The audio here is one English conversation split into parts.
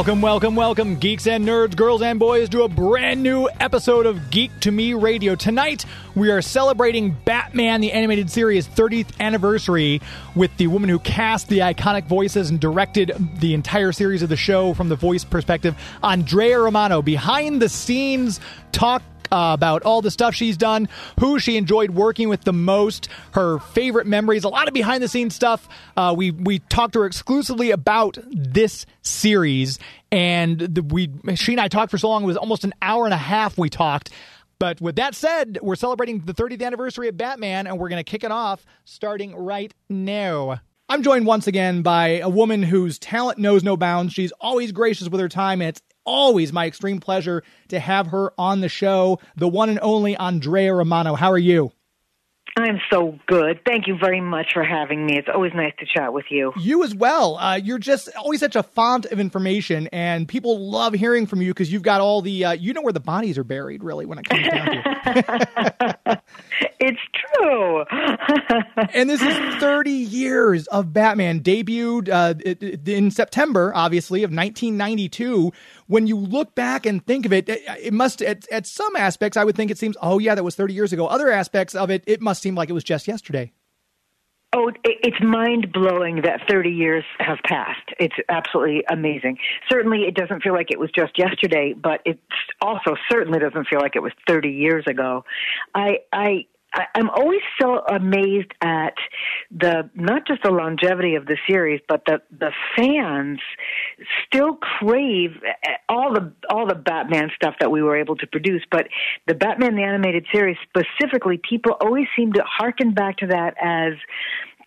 Welcome, welcome, welcome, geeks and nerds, girls and boys, to a brand new episode of Geek to Me Radio. Tonight, we are celebrating Batman the Animated Series 30th anniversary with the woman who cast the iconic voices and directed the entire series of the show from the voice perspective, Andrea Romano. Behind the scenes talk uh, about all the stuff she's done, who she enjoyed working with the most, her favorite memories, a lot of behind the scenes stuff. Uh, we we talked to her exclusively about this series, and the, we she and I talked for so long it was almost an hour and a half. We talked. But with that said, we're celebrating the 30th anniversary of Batman, and we're going to kick it off starting right now. I'm joined once again by a woman whose talent knows no bounds. She's always gracious with her time, and it's always my extreme pleasure to have her on the show, the one and only Andrea Romano. How are you? I'm so good. Thank you very much for having me. It's always nice to chat with you. You as well. Uh, you're just always such a font of information, and people love hearing from you because you've got all the, uh, you know where the bodies are buried, really, when it comes down to it. it's true. and this is 30 years of Batman. Debuted uh, in September, obviously, of 1992 when you look back and think of it, it must at, at some aspects I would think it seems oh yeah that was 30 years ago. Other aspects of it it must seem like it was just yesterday. Oh, it's mind blowing that 30 years have passed. It's absolutely amazing. Certainly, it doesn't feel like it was just yesterday, but it also certainly doesn't feel like it was 30 years ago. I, I, I'm always so amazed at the not just the longevity of the series, but the the fans still crave all the all the Batman stuff that we were able to produce. But the Batman the animated series specifically, people always seem to harken back to that as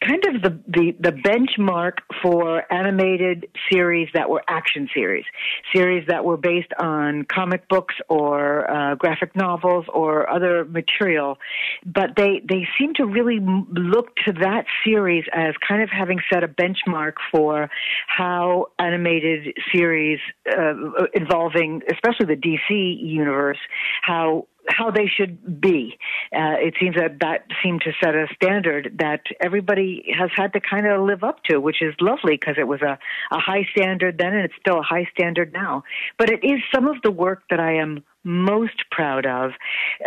kind of the, the, the benchmark for animated series that were action series, series that were based on comic books or uh, graphic novels or other material. But they, they seem to really look to that series as kind of having set a benchmark for how animated series uh, involving, especially the DC universe, how how they should be. Uh, it seems that that seemed to set a standard that everybody has had to kind of live up to, which is lovely because it was a, a high standard then and it's still a high standard now. But it is some of the work that I am most proud of.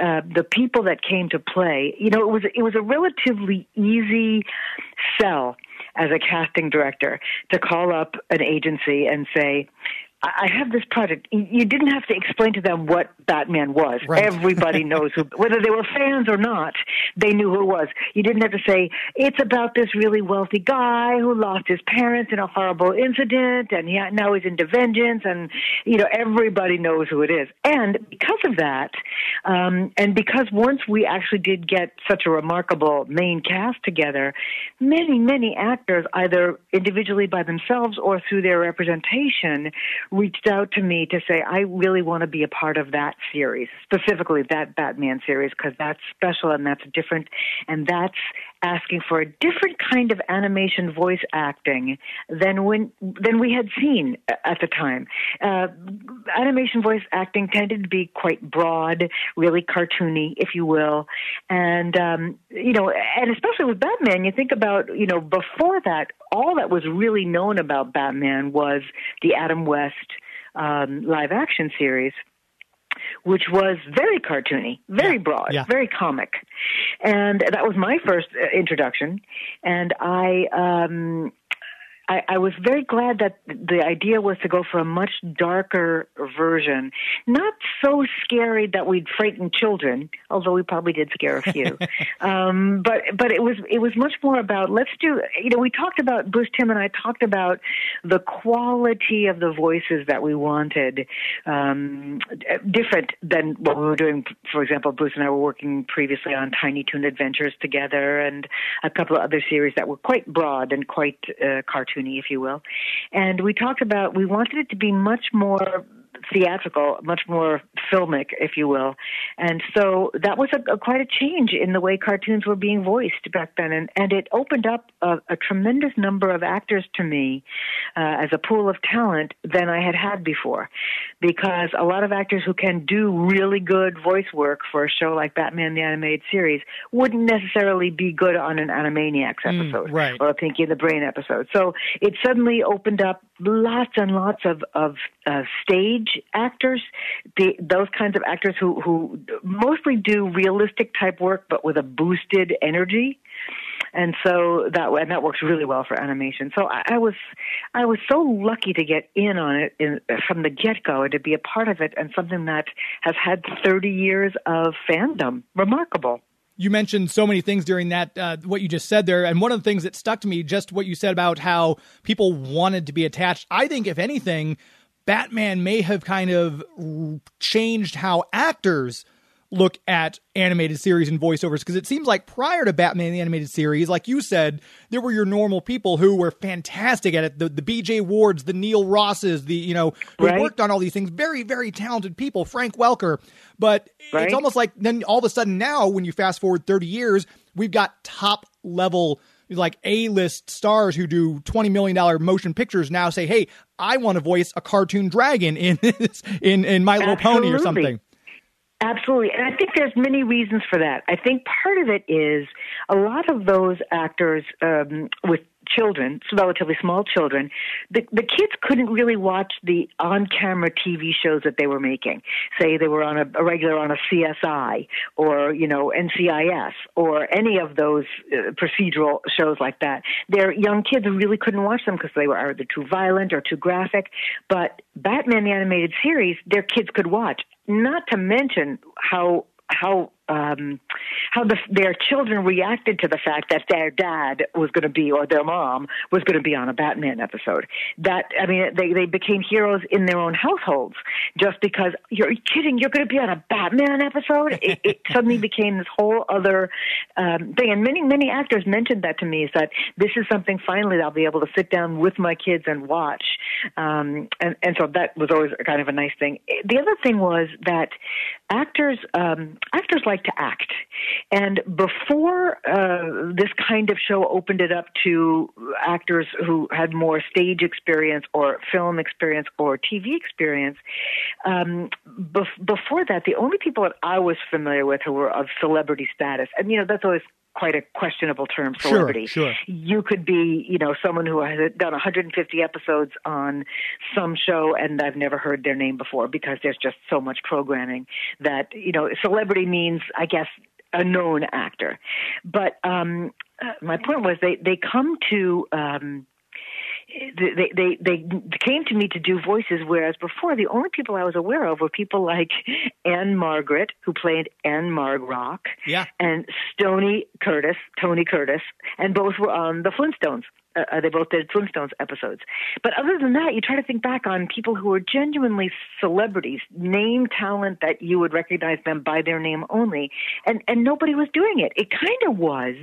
Uh, the people that came to play, you know, it was it was a relatively easy sell as a casting director to call up an agency and say, I have this project. You didn't have to explain to them what Batman was. Right. Everybody knows who, whether they were fans or not, they knew who it was. You didn't have to say, it's about this really wealthy guy who lost his parents in a horrible incident and he, now he's into vengeance and, you know, everybody knows who it is. And because of that, um, and because once we actually did get such a remarkable main cast together, many, many actors, either individually by themselves or through their representation, reached out to me to say, I really want to be a part of that series, specifically that Batman series, because that's special and that's different. And that's asking for a different kind of animation voice acting than when than we had seen at the time. Uh, animation voice acting tended to be quite broad, really cartoony, if you will, and um, you know, and especially with Batman, you think about you know before that, all that was really known about Batman was the Adam West um, live action series which was very cartoony, very broad, yeah. very comic. And that was my first uh, introduction. And I, um, I, I was very glad that the idea was to go for a much darker version, not so scary that we'd frighten children, although we probably did scare a few. um, but but it was it was much more about let's do. You know, we talked about Bruce Timm and I talked about the quality of the voices that we wanted, um, different than what we were doing. For example, Bruce and I were working previously on Tiny Toon Adventures together, and a couple of other series that were quite broad and quite uh, cartoony cartoony, if you will. And we talked about we wanted it to be much more theatrical, much more filmic, if you will. And so that was a, a quite a change in the way cartoons were being voiced back then, and and it opened up a, a tremendous number of actors to me uh, as a pool of talent than I had had before, because a lot of actors who can do really good voice work for a show like Batman the Animated Series wouldn't necessarily be good on an Animaniacs Mm, episode right. or a Pinky and the Brain episode. So it suddenly opened up lots and lots of of uh, stage actors, the, those kinds of actors who who mostly do realistic type work, but with a boosted energy. And so that and that works really well for animation. So I, I was I was so lucky to get in on it in, from the get go and to be a part of it and something that has had 30 years of fandom. Remarkable. You mentioned so many things during that uh, what you just said there. And one of the things that stuck to me just what you said about how people wanted to be attached. I think if anything batman may have kind of changed how actors look at animated series and voiceovers because it seems like prior to Batman the animated series, like you said, there were your normal people who were fantastic at it. The the BJ Wards, the Neil Rosses, the you know who Right. worked on all these things. Very very talented people. Frank Welker, but Right. it's almost like then all of a sudden now when you fast forward thirty years, we've got top level like A list stars who do twenty million dollar motion pictures now say, hey, I want to voice a cartoon dragon in this, in in My Little Pony or something. Absolutely. And I think there's many reasons for that. I think part of it is a lot of those actors um, with children, relatively small children, the, the kids couldn't really watch the on-camera TV shows that they were making. Say they were on a, a regular on a CSI or, you know, NCIS or any of those uh, procedural shows like that. Their young kids really couldn't watch them because they were either too violent or too graphic. But Batman the Animated Series, their kids could watch. Not to mention how how um, how the, their children reacted to the fact that their dad was going to be or their mom was going to be on a Batman episode. That I mean, they they became heroes in their own households just because you're kidding. You're going to be on a Batman episode. It, it suddenly became this whole other um, thing. And many many actors mentioned that to me is that this is something finally that I'll be able to sit down with my kids and watch. Um, and and so that was always kind of a nice thing. The other thing was that actors um, actors like to act, and before uh, this kind of show opened it up to actors who had more stage experience or film experience or TV experience, um, bef- before that, the only people that I was familiar with who were of celebrity status, and you know that's always quite a questionable term, celebrity. sure. You could be, you know, someone who has done 150 episodes on some show, and I've never heard their name before because there's just so much programming that, you know, celebrity means, I guess, a known actor. But um, uh, my point was they they come to. Um, they, they they came to me to do voices, whereas before the only people I was aware of were people like Ann-Margret, who played Ann-Margrock, Yeah. and Stony Curtis, Tony Curtis, and both were on the Flintstones. Uh, they both did Flintstones episodes. But other than that, you try to think back on people who were genuinely celebrities, name talent that you would recognize them by their name only, and and nobody was doing it. It kind of was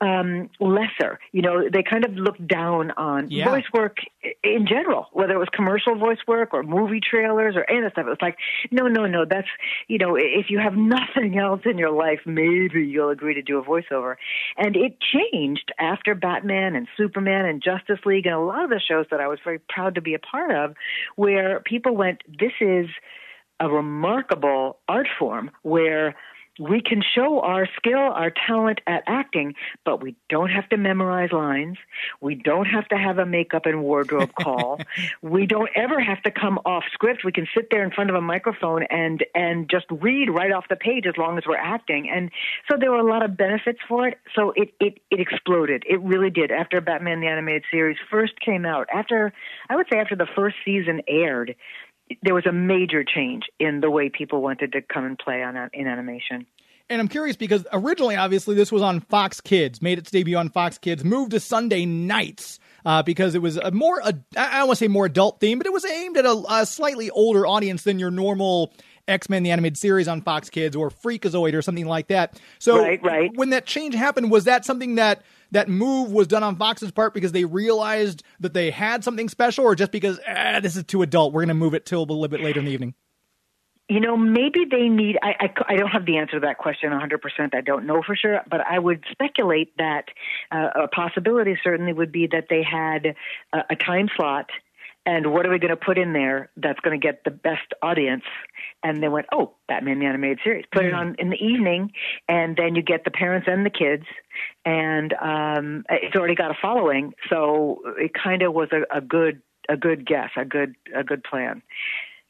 um, lesser. You know, they kind of looked down on Yeah. voice work in general, whether it was commercial voice work or movie trailers or any of that stuff. It was like, no, no, no. That's you know, if you have nothing else in your life, maybe you'll agree to do a voiceover. And it changed after Batman and Superman and Justice League and a lot of the shows that I was very proud to be a part of, where people went, this is a remarkable art form where we can show our skill, our talent at acting, but we don't have to memorize lines. We don't have to have a makeup and wardrobe call. we don't ever have to come off script. We can sit there in front of a microphone and and just read right off the page as long as we're acting. And so there were a lot of benefits for it. So it it it exploded. It really did. After Batman the animated series first came out, after I would say after the first season aired, there was a major change in the way people wanted to come and play on in animation. And I'm curious because originally, obviously, this was on Fox Kids, made its debut on Fox Kids, moved to Sunday nights uh, because it was a more, ad- I don't want to say more adult theme, but it was aimed at a, a slightly older audience than your normal X Men the animated series on Fox Kids or Freakazoid or something like that. So right, right. when that change happened, was that something that that move was done on Fox's part because they realized that they had something special, or just because ah, this is too adult, we're going to move it till a little bit later in the evening? You know, maybe they need. I, I, I, don't have the answer to that question 100%. I don't know for sure, but I would speculate that uh, a possibility certainly would be that they had a, a time slot and what are we going to put in there that's going to get the best audience? And they went, oh, Batman the Animated Series. Put mm. it on in the evening, and then you get the parents and the kids, and um, it's already got a following. So it kind of was a, a good a good guess, a good a good plan.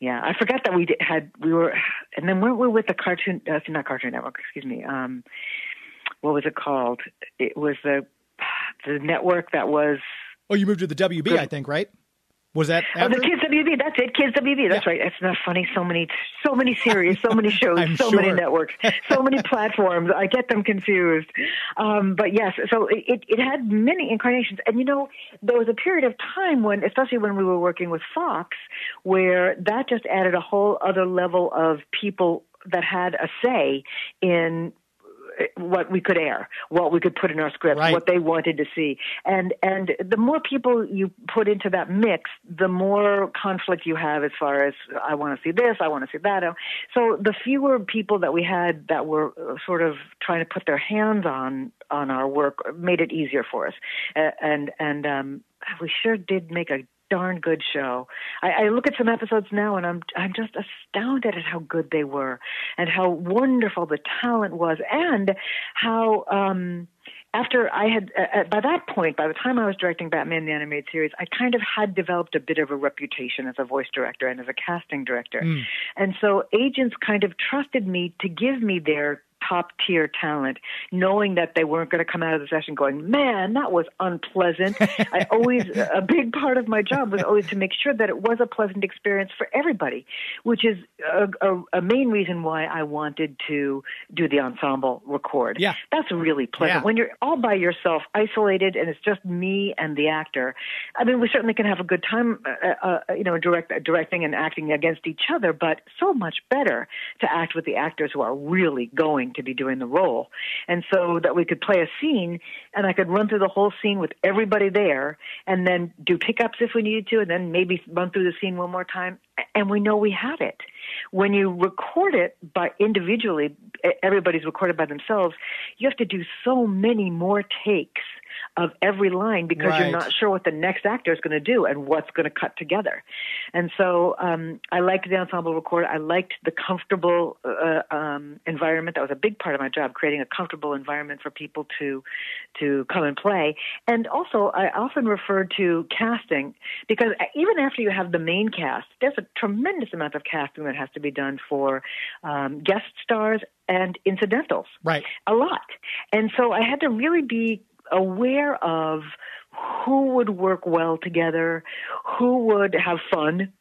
Yeah, I forgot that we did, had we were, and then weren't we with the cartoon? Uh, not Cartoon Network. Excuse me. Um, what was it called? It was the the network that was. Oh, you moved to the WB, good. I think, right? Was that oh, the Kids WB? That's it, Kids WB. That's yeah. right. It's not funny. So many, so many series, so many shows, so sure. many networks, so many platforms. I get them confused. Um, but yes, so it, it had many incarnations, and you know, there was a period of time when, especially when we were working with Fox, where that just added a whole other level of people that had a say in what we could air, what we could put in our script, right. what they wanted to see. And and the more people you put into that mix, the more conflict you have as far as I want to see this, I want to see that. So the fewer people that we had that were uh, sort of trying to put their hands on on our work made it easier for us. And and um we sure did make a darn good show. I, I look at some episodes now and I'm I'm just astounded at how good they were and how wonderful the talent was and how um after I had, uh, by that point, by the time I was directing Batman the Animated Series, I kind of had developed a bit of a reputation as a voice director and as a casting director. Mm. And so agents kind of trusted me to give me their top tier talent, knowing that they weren't going to come out of the session going, man, that was unpleasant. I always, a big part of my job was always to make sure that it was a pleasant experience for everybody, which is a, a, a main reason why I wanted to do the ensemble record. Yeah. That's really pleasant. Yeah. When you're all by yourself, isolated, and it's just me and the actor, I mean, we certainly can have a good time, uh, uh, you know, direct, directing and acting against each other, but so much better to act with the actors who are really going to be doing the role. And so that we could play a scene and I could run through the whole scene with everybody there and then do pickups if we needed to and then maybe run through the scene one more time and we know we had it. When you record it by individually, everybody's recorded by themselves, you have to do so many more takes of every line because right. you're not sure what the next actor is going to do and what's going to cut together. And so um, I liked the ensemble record. I liked the comfortable uh, um, environment. That was a big part of my job, creating a comfortable environment for people to to come and play. And also, I often refer to casting because even after you have the main cast, there's a tremendous amount of casting that has to be done for um, guest stars and incidentals. Right. A lot. And so I had to really be aware of who would work well together, who would have fun,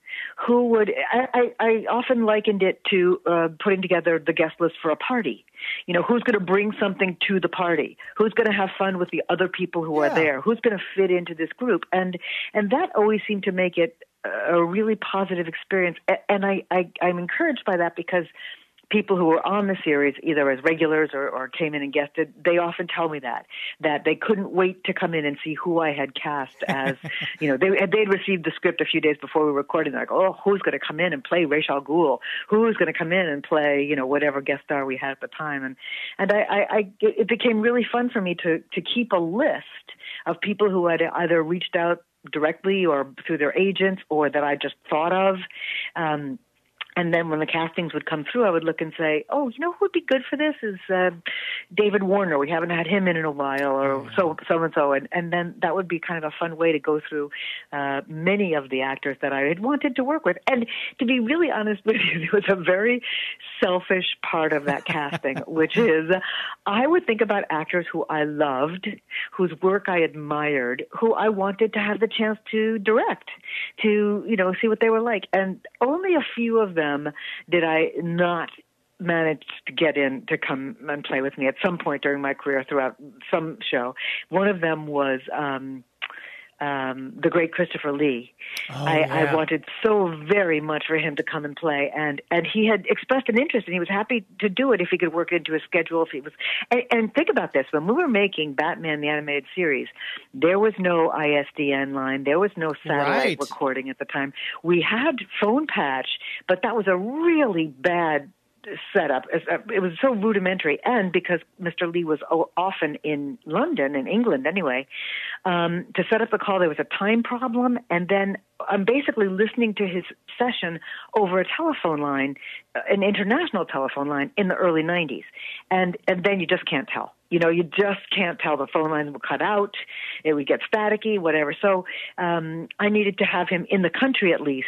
who would I, I, I often likened it to uh, putting together the guest list for a party. You know, who's going to bring something to the party? Who's going to have fun with the other people who yeah. are there? Who's going to fit into this group? And and that always seemed to make it a really positive experience. And I, I I'm encouraged by that because people who were on the series, either as regulars or, or came in and guested, they often tell me that that they couldn't wait to come in and see who I had cast as, you know, they they'd received the script a few days before we recorded. They're like, oh, who's going to come in and play Ra's al Ghul? Who's going to come in and play, you know, whatever guest star we had at the time? And and I, I, I it became really fun for me to to keep a list of people who had either reached out directly or through their agents or that I just thought of. Um, and then when the castings would come through, I would look and say, "Oh, you know who would be good for this is uh, David Warner. We haven't had him in in a while, or so so and so." And and then that would be kind of a fun way to go through uh, many of the actors that I had wanted to work with. And to be really honest with you, it was a very selfish part of that casting, which is I would think about actors who I loved, whose work I admired, who I wanted to have the chance to direct, to you know see what they were like, and only a few of them them did I not manage to get in to come and play with me at some point during my career throughout some show. One of them was um um, the great Christopher Lee. Oh, I, yeah. I wanted so very much for him to come and play, and and he had expressed an interest, and he was happy to do it if he could work it into his schedule. If he was, and, and think about this: when we were making Batman the animated series, there was no ISDN line, there was no satellite Right. recording at the time. We had phone patch, but that was a really bad setup. It was so rudimentary, and because Mr. Lee was often in London, in England anyway, um, to set up the call, there was a time problem, and then I'm basically listening to his session over a telephone line, uh, an international telephone line in the early 90s, and and then you just can't tell. You know, you just can't tell. The phone lines would cut out, it would get staticky, whatever. So um, I needed to have him in the country at least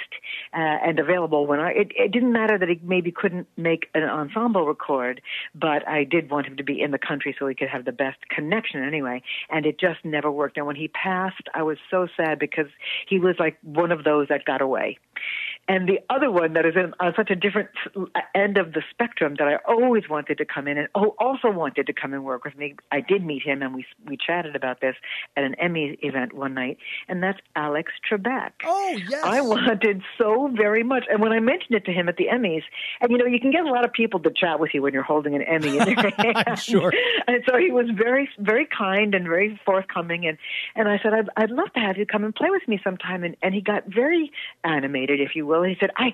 uh, and available when I. It, it didn't matter that he maybe couldn't make an ensemble record, but I did want him to be in the country so he could have the best connection anyway. And it just never worked. And when he passed, I was so sad because he was like one of those that got away. And the other one that is in, on such a different end of the spectrum that I always wanted to come in and oh, also wanted to come and work with me. I did meet him and we we chatted about this at an Emmy event one night, and that's Alex Trebek. Oh yes. I wanted so very much, and when I mentioned it to him at the Emmys, and you know, you can get a lot of people to chat with you when you're holding an Emmy in your hand. Sure. And so he was very, very kind and very forthcoming, and and I said, I'd, I'd love to have you come and play with me sometime, and and he got very animated, if you will. He said, I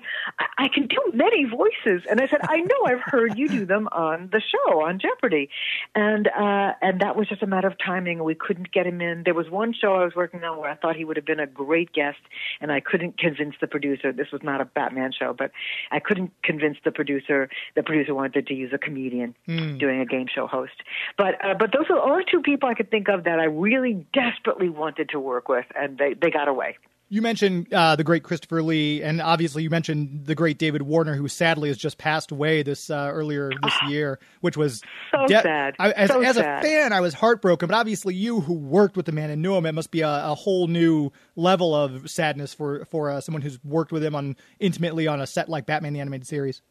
I can do many voices, and I said, I know, I've heard you do them on the show on Jeopardy, and uh, and that was just a matter of timing. We couldn't get him in. There was one show I was working on where I thought he would have been a great guest, and I couldn't convince the producer. This was not a Batman show, but I couldn't convince the producer. The producer wanted to use a comedian doing a game show host. But uh, but those are the only two people I could think of that I really desperately wanted to work with, and they they got away. You mentioned uh, the great Christopher Lee, and obviously you mentioned the great David Warner, who sadly has just passed away this uh, earlier this year, which was Ah. So sad. I, as So as sad. a fan, I was heartbroken. But obviously, you who worked with the man and knew him, it must be a, a whole new level of sadness for for uh, someone who's worked with him on intimately on a set like Batman the Animated Series.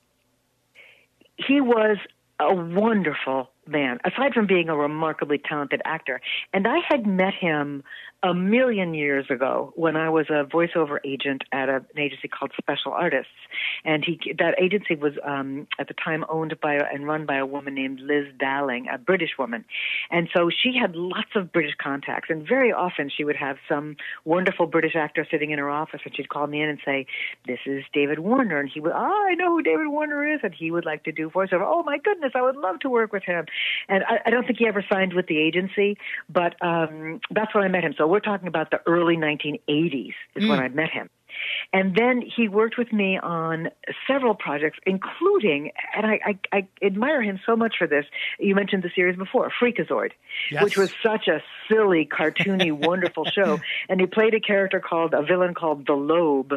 he was a wonderful man, aside from being a remarkably talented actor. And I had met him a million years ago when I was a voiceover agent at a, an agency called Special Artists. And he, that agency was um, at the time owned by and run by a woman named Liz Dowling, a British woman. And so she had lots of British contacts. And very often she would have some wonderful British actor sitting in her office and she'd call me in and say, This is David Warner. And he would, Oh, I know who David Warner is. And he would like to do voiceover. Oh, my goodness, I would love to work with him. And I, I don't think he ever signed with the agency, but um, that's when I met him. So we're talking about the early 1980s is when I met him. And then he worked with me on several projects, including, and I, I, I admire him so much for this. You mentioned the series before, Freakazoid, Yes. which was such a silly, cartoony, wonderful show. And he played a character called a villain called the Lobe,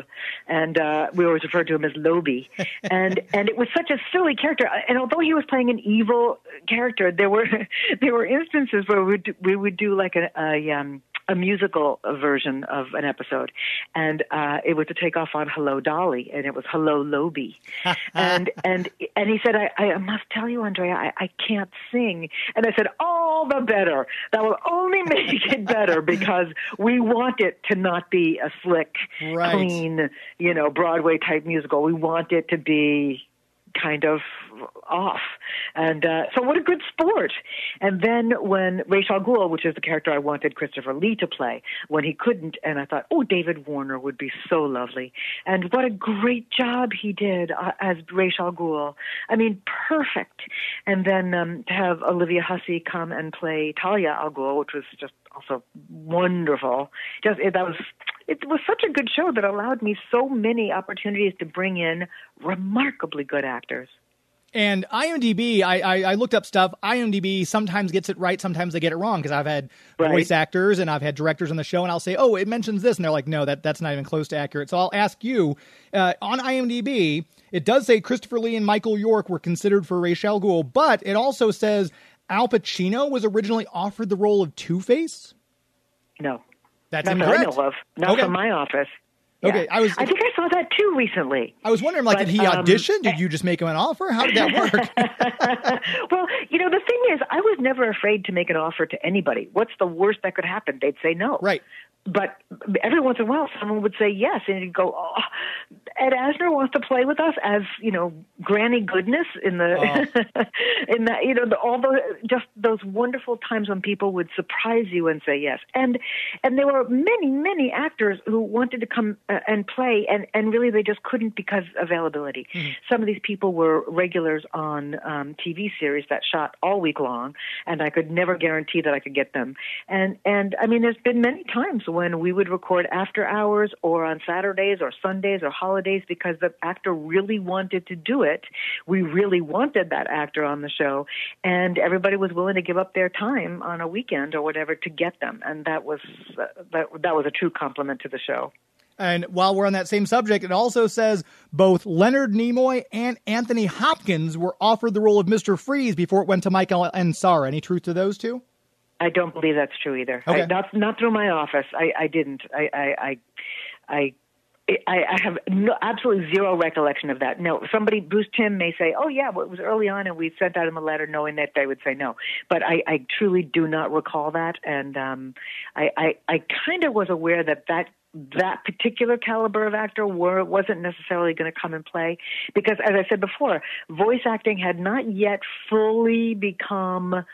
and uh, we always referred to him as Loby. And and it was such a silly character. And although he was playing an evil character, there were there were instances where we would do, we would do like a, a um, a musical version of an episode, and uh, it was to take off on "Hello Dolly," and it was "Hello Loby," and and and he said, I, "I must tell you, Andrea, I, I can't sing," and I said, "All the better. That will only make it better because we want it to not be a slick, Right. clean, you know, Broadway type musical. We want it to be." kind of off. And uh, so, what a good sport. And then when Ra's al Ghul, which is the character I wanted Christopher Lee to play, when he couldn't, and I thought, oh, David Warner would be so lovely. And what a great job he did uh, as Ra's al Ghul. I mean, perfect. And then um, to have Olivia Hussey come and play Talia al Ghul, which was just also wonderful. Just it, that was it was such a good show that allowed me so many opportunities to bring in remarkably good actors. And IMDb, I, I, I looked up stuff. IMDb sometimes gets it right, sometimes they get it wrong because I've had Right. voice actors and I've had directors on the show, and I'll say, "Oh, it mentions this," and they're like, "No, that that's not even close to accurate." So I'll ask you uh, on IMDb. It does say Christopher Lee and Michael York were considered for Ra's Gould, but it also says Al Pacino was originally offered the role of Two Face. No, That's not that I incorrect. know of. Not Okay. from my office. Yeah. Okay, I was. I think I saw that too recently. I was wondering, like, But, did he um, audition? Did you just make him an offer? How did that work? well, you know, the thing is, I was never afraid to make an offer to anybody. What's the worst that could happen? They'd say no. right. But every once in a while, someone would say yes, and you'd go, "Oh, Ed Asner wants to play with us as you know, Granny Goodness in the in that you know, the, all the just those wonderful times when people would surprise you and say yes, and and there were many many actors who wanted to come uh, and play, and and really they just couldn't because availability. Some of these people were regulars on um, TV series that shot all week long, and I could never guarantee that I could get them. And and I mean, there's been many times when we would record after hours or on Saturdays or Sundays or holidays because the actor really wanted to do it. We really wanted that actor on the show, and everybody was willing to give up their time on a weekend or whatever to get them. And that was uh, that that was a true compliment to the show. And while we're on that same subject, it also says both Leonard Nimoy and Anthony Hopkins were offered the role of Mr. Freeze before it went to Michael Ansara. Any truth to those two? I don't believe that's true either. Okay. I, not not through my office. I, I didn't. I I I. I I, I have no, absolutely zero recollection of that. No, somebody, Bruce Timm may say, "Oh yeah, well, it was early on, and we sent out him a letter knowing that they would say no." But I, I truly do not recall that, and um, I, I, I kind of was aware that that that particular caliber of actor were wasn't necessarily going to come and play because, as I said before, voice acting had not yet fully become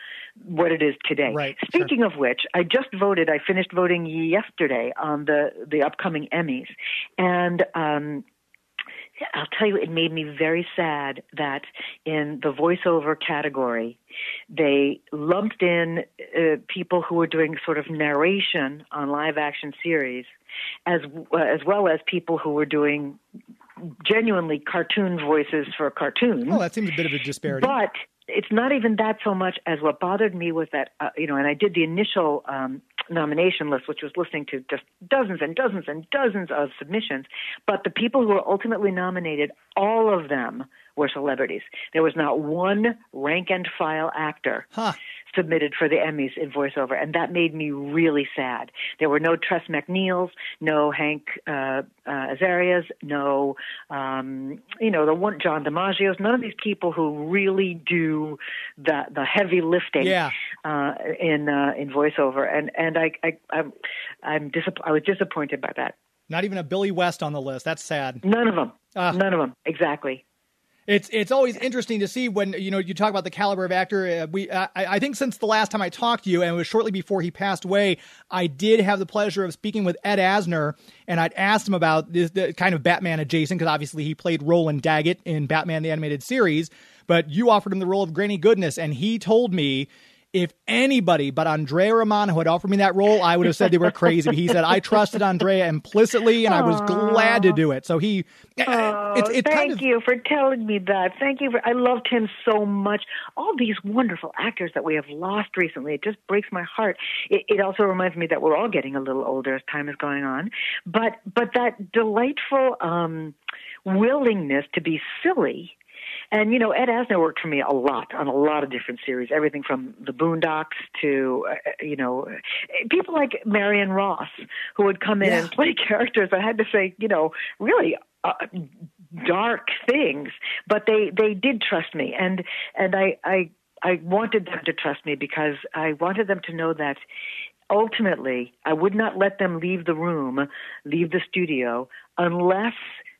what it is today. Right, sure. Speaking of which, I just voted. I finished voting yesterday on the the upcoming Emmys, and. um I'll tell you, it made me very sad that in the voiceover category, they lumped in uh, people who were doing sort of narration on live action series, as uh, as well as people who were doing genuinely cartoon voices for cartoons. Well, that seems a bit of a disparity. But it's not even that so much as what bothered me was that, uh, you know, and I did the initial um, nomination list, which was listening to just dozens and dozens and dozens of submissions. But the people who were ultimately nominated, all of them were celebrities. There was not one rank and file actor Huh. submitted for the Emmys in voiceover, and that made me really sad. There were no Tress MacNeilles, no Hank uh, uh, Azarias, no, um, you know, the one John DiMaggio's, none of these people who really do the the heavy lifting Yeah. uh, in uh, in voiceover, and and I, I I'm I'm disapp- I was disappointed by that. Not even a Billy West on the list. That's sad. None of them, Ah. none of them, exactly. It's it's always interesting to see when you know you talk about the caliber of actor. Uh, we I, I think since the last time I talked to you, and it was shortly before he passed away, I did have the pleasure of speaking with Ed Asner, and I'd asked him about this the kind of Batman adjacent because obviously he played Roland Daggett in Batman the animated series, but you offered him the role of Granny Goodness, and he told me. If anybody but Andrea Romano had offered me that role, I would have said they were crazy. He said I trusted Andrea implicitly, and I was glad to do it. So he, Oh, it's it's thank kind of you for telling me that. Thank you for. I loved him so much. All these wonderful actors that we have lost recently. It just breaks my heart. It, it also reminds me that we're all getting a little older as time is going on. But but that delightful um, willingness to be silly. And you know, Ed Asner worked for me a lot on a lot of different series, everything from The Boondocks to uh, you know, people like Marion Ross who would come in Yeah. and play characters. I had to say, you know, really uh, dark things, but they they did trust me, and and I I I wanted them to trust me because I wanted them to know that ultimately I would not let them leave the room, leave the studio unless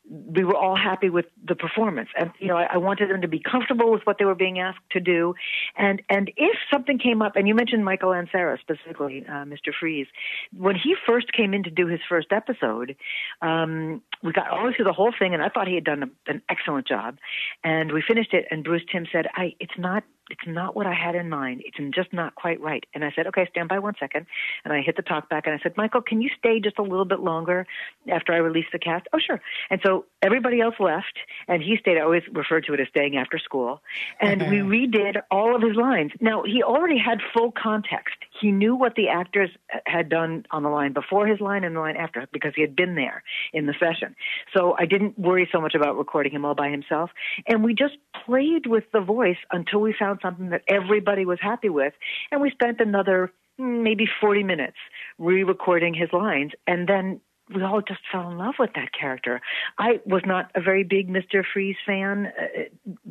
we were all happy with the performance. And you know I, I wanted them to be comfortable with what they were being asked to do. And and if something came up and you mentioned michael ansara specifically uh, mr freeze when he first came in to do his first episode um, we got all through the whole thing and i thought he had done a, an excellent job. And we finished it and bruce timm said i it's not it's not what I had in mind. It's just not quite right. And I said, okay, stand by one second. And I hit the talk back and I said, Michael, can you stay just a little bit longer after I release the cast? Oh, sure. And so everybody else left and he stayed. I always refer to it as staying after school. And we redid all of his lines. Now, he already had full context. He knew what the actors had done on the line before his line and the line after because he had been there in the session. So I didn't worry so much about recording him all by himself. And we just played with the voice until we found something that everybody was happy with. And we spent another maybe 40 minutes re recording his lines. And then we all just fell in love with that character. I was not a very big Mr. Freeze fan uh,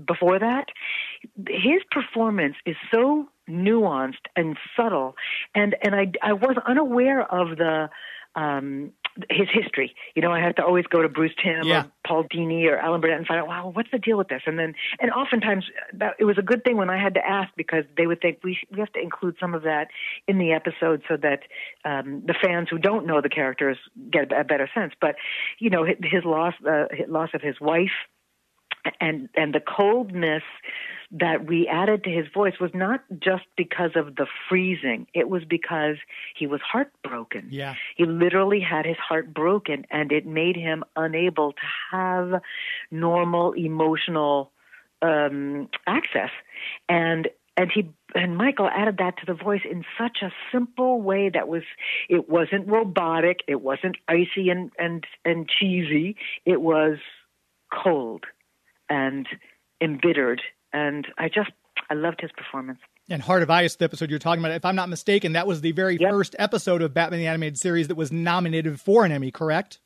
before that. His performance is so nuanced and subtle, and and I I was unaware of the um his history. You know, I had to always go to Bruce Timm yeah. or Paul Dini or Alan Burnett and find out, wow, what's the deal with this? And then, and oftentimes that it was a good thing when I had to ask because they would think we we have to include some of that in the episode so that um, the fans who don't know the characters get a better sense. But you know, his loss, uh, his loss of his wife, and and the coldness that we added to his voice was not just because of the freezing. It was because he was heartbroken. Yeah. He literally had his heart broken and it made him unable to have normal emotional um access. And and he and Michael added that to the voice in such a simple way that was it wasn't robotic, it wasn't icy and and and cheesy. It was cold and embittered and I just I loved his performance. And Heart of Ice, the episode you're talking about, if I'm not mistaken, that was the very yep. first episode of Batman the Animated Series that was nominated for an Emmy, correct?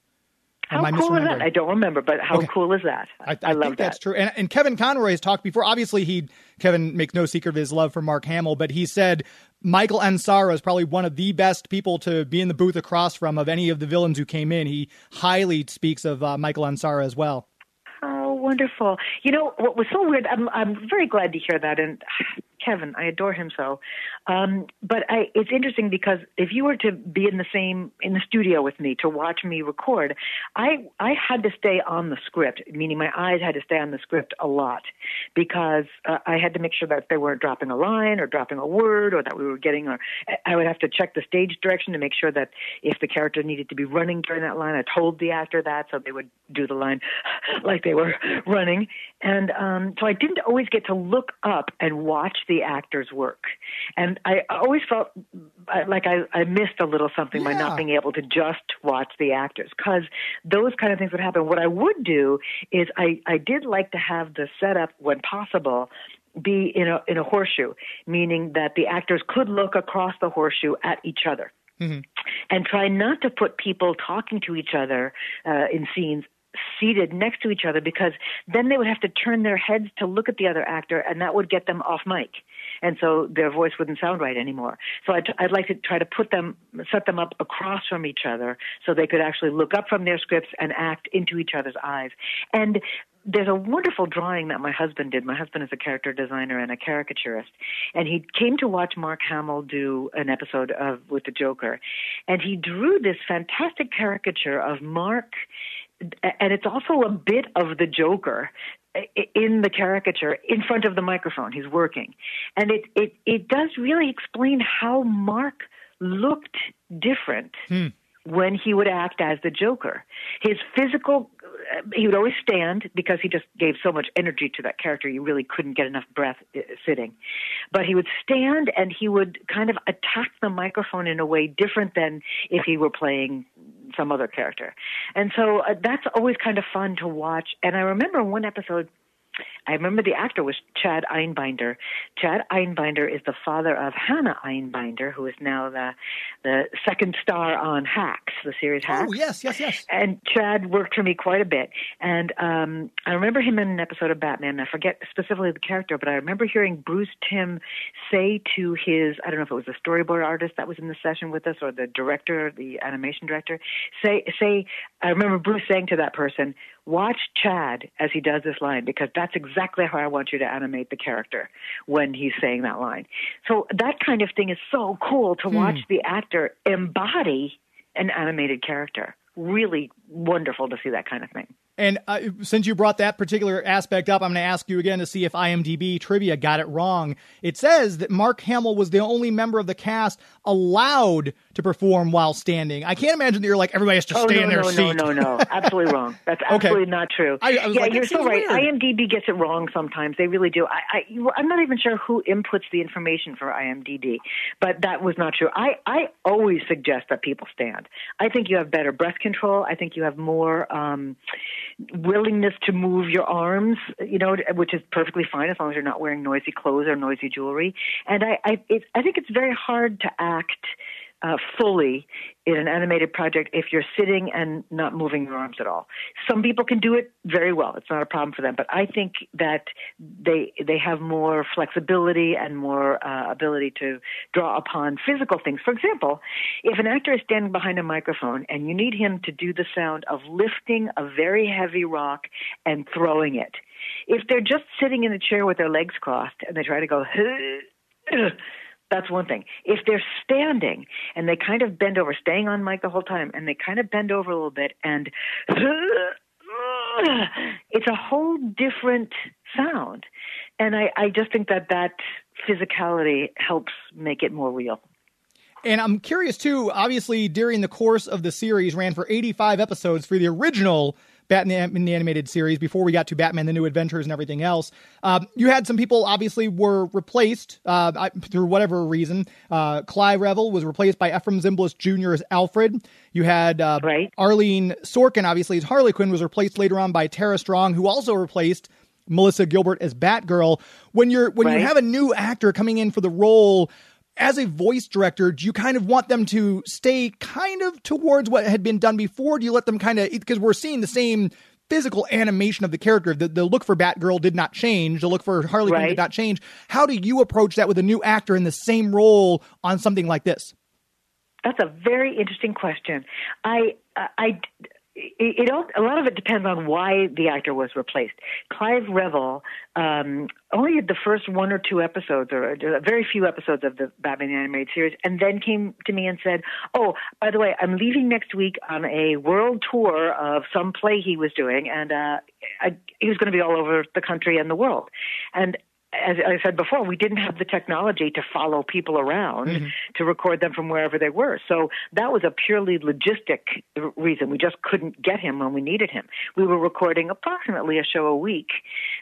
How cool is that? I don't remember, but how okay. cool is that? I, I, I love think that's true. And, and, Kevin Conroy has talked before. Obviously, he Kevin makes no secret of his love for Mark Hamill, but he said Michael Ansara is probably one of the best people to be in the booth across from of any of the villains who came in. He highly speaks of uh, Michael Ansara as well wonderful. You know what was so weird? I'm I'm very glad to hear that, and Kevin, I adore him so. Um, but I, it's interesting because if you were to be in the same in the studio with me to watch me record, I I had to stay on the script, meaning my eyes had to stay on the script a lot because uh, I had to make sure that they weren't dropping a line or dropping a word or that we were getting. Or I would have to check the stage direction to make sure that if the character needed to be running during that line, I told the actor that so they would do the line like they were running. And um, so I didn't always get to look up and watch the actor's work. And I always felt like I, I missed a little something yeah. by not being able to just watch the actors because those kind of things would happen. What I would do is I, I did like to have the setup when possible be in a in a horseshoe, meaning that the actors could look across the horseshoe at each other. Mm-hmm. And try not to put people talking to each other uh, in scenes seated next to each other because then they would have to turn their heads to look at the other actor and that would get them off mic. And so their voice wouldn't sound right anymore. So I'd, I'd like to try to put them set them up across from each other so they could actually look up from their scripts and act into each other's eyes. And there's a wonderful drawing that my husband did. My husband is a character designer and a caricaturist, and he came to watch Mark Hamill do an episode of with the Joker, and he drew this fantastic caricature of Mark and it's also a bit of the Joker in the caricature in front of the microphone. He's working, and it it it does really explain how Mark looked different. Hmm when he would act as the Joker. His physical, he would always stand because he just gave so much energy to that character. You really couldn't get enough breath uh, sitting. But he would stand and he would kind of attack the microphone in a way different than if he were playing some other character. And so uh, that's always kind of fun to watch. And I remember one episode I remember the actor was Chad Einbinder. Chad Einbinder is the father of Hannah Einbinder, who is now the the second star on Hacks, the series oh, Hacks. Oh yes, yes, yes. And Chad worked for me quite a bit, and um, I remember him in an episode of Batman. I forget specifically the character, but I remember hearing Bruce Timm say to his I don't know if it was the storyboard artist that was in the session with us or the director, the animation director, say say I remember Bruce saying to that person, "Watch Chad as he does this line because that's exactly." Exactly how I want you to animate the character when he's saying that line. So that kind of thing is so cool to hmm. watch the actor embody an animated character. Really wonderful to see that kind of thing. And uh, since you brought that particular aspect up, I'm going to ask you again to see if IMDb trivia got it wrong. It says that Mark Hamill was the only member of the cast allowed to perform while standing. I can't imagine that you're like everybody has to oh, stay no, in their no, seat. No, no, no, absolutely wrong. That's absolutely okay. not true. I, I yeah, like, you're so right. Weird. IMDb gets it wrong sometimes. They really do. I, I, I'm not even sure who inputs the information for IMDb, but that was not true. I, I always suggest that people stand. I think you have better breath control. I think you have more um, willingness to move your arms, you know, which is perfectly fine as long as you're not wearing noisy clothes or noisy jewelry. And I, I, it, I think it's very hard to act uh, fully in an animated project if you're sitting and not moving your arms at all. Some people can do it very well; it's not a problem for them. But I think that they they have more flexibility and more uh, ability to draw upon physical things. For example, if an actor is standing behind a microphone and you need him to do the sound of lifting a very heavy rock and throwing it, if they're just sitting in a chair with their legs crossed and they try to go. That's one thing. If they're standing and they kind of bend over, staying on mic the whole time, and they kind of bend over a little bit, and it's a whole different sound. And I, I just think that that physicality helps make it more real. And I'm curious too. Obviously, during the course of the series, ran for 85 episodes for the original Batman in the animated series before we got to Batman: The New Adventures and everything else. Um, you had some people obviously were replaced uh, through whatever reason. Uh, Clive Revill was replaced by Efrem Zimbalist Jr. as Alfred. You had uh, right. Arlene Sorkin, obviously as Harley Quinn, was replaced later on by Tara Strong, who also replaced Melissa Gilbert as Batgirl. When you're when right. you have a new actor coming in for the role as a voice director, do you kind of want them to stay kind of towards what had been done before? Do you let them kind of because we're seeing the same physical animation of the character. The, the look for Batgirl did not change. The look for Harley right. Quinn did not change. How do you approach that with a new actor in the same role on something like this? That's a very interesting question. I I it, all, a lot of it depends on why the actor was replaced. Clive Revill um, only had the first one or two episodes, or very few episodes of the Batman animated series, and then came to me and said, "Oh, by the way, I'm leaving next week on a world tour of some play he was doing, and uh, I, he was going to be all over the country and the world." And as I said before, we didn't have the technology to follow people around mm-hmm. to record them from wherever they were. So that was a purely logistic reason. We just couldn't get him when we needed him. We were recording approximately a show a week,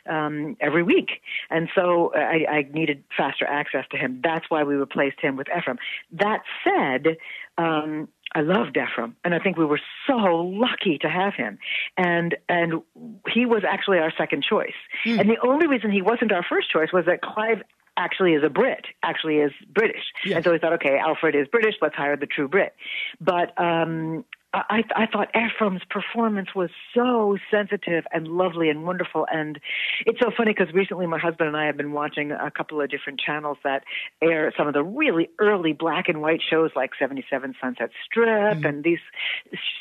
um, every week. And so I, I needed faster access to him. That's why we replaced him with Efrem. That said, um, I loved Efrem, and I think we were so lucky to have him. And and he was actually our second choice. Mm. And the only reason he wasn't our first choice was that Clive actually is a Brit, actually is British. Yes. And so we thought, okay, Alfred is British, let's hire the true Brit. But um, I, I thought Efrem's performance was so sensitive and lovely and wonderful. And it's so funny because recently my husband and I have been watching a couple of different channels that air some of the really early black and white shows like 77 Sunset Strip mm-hmm. and these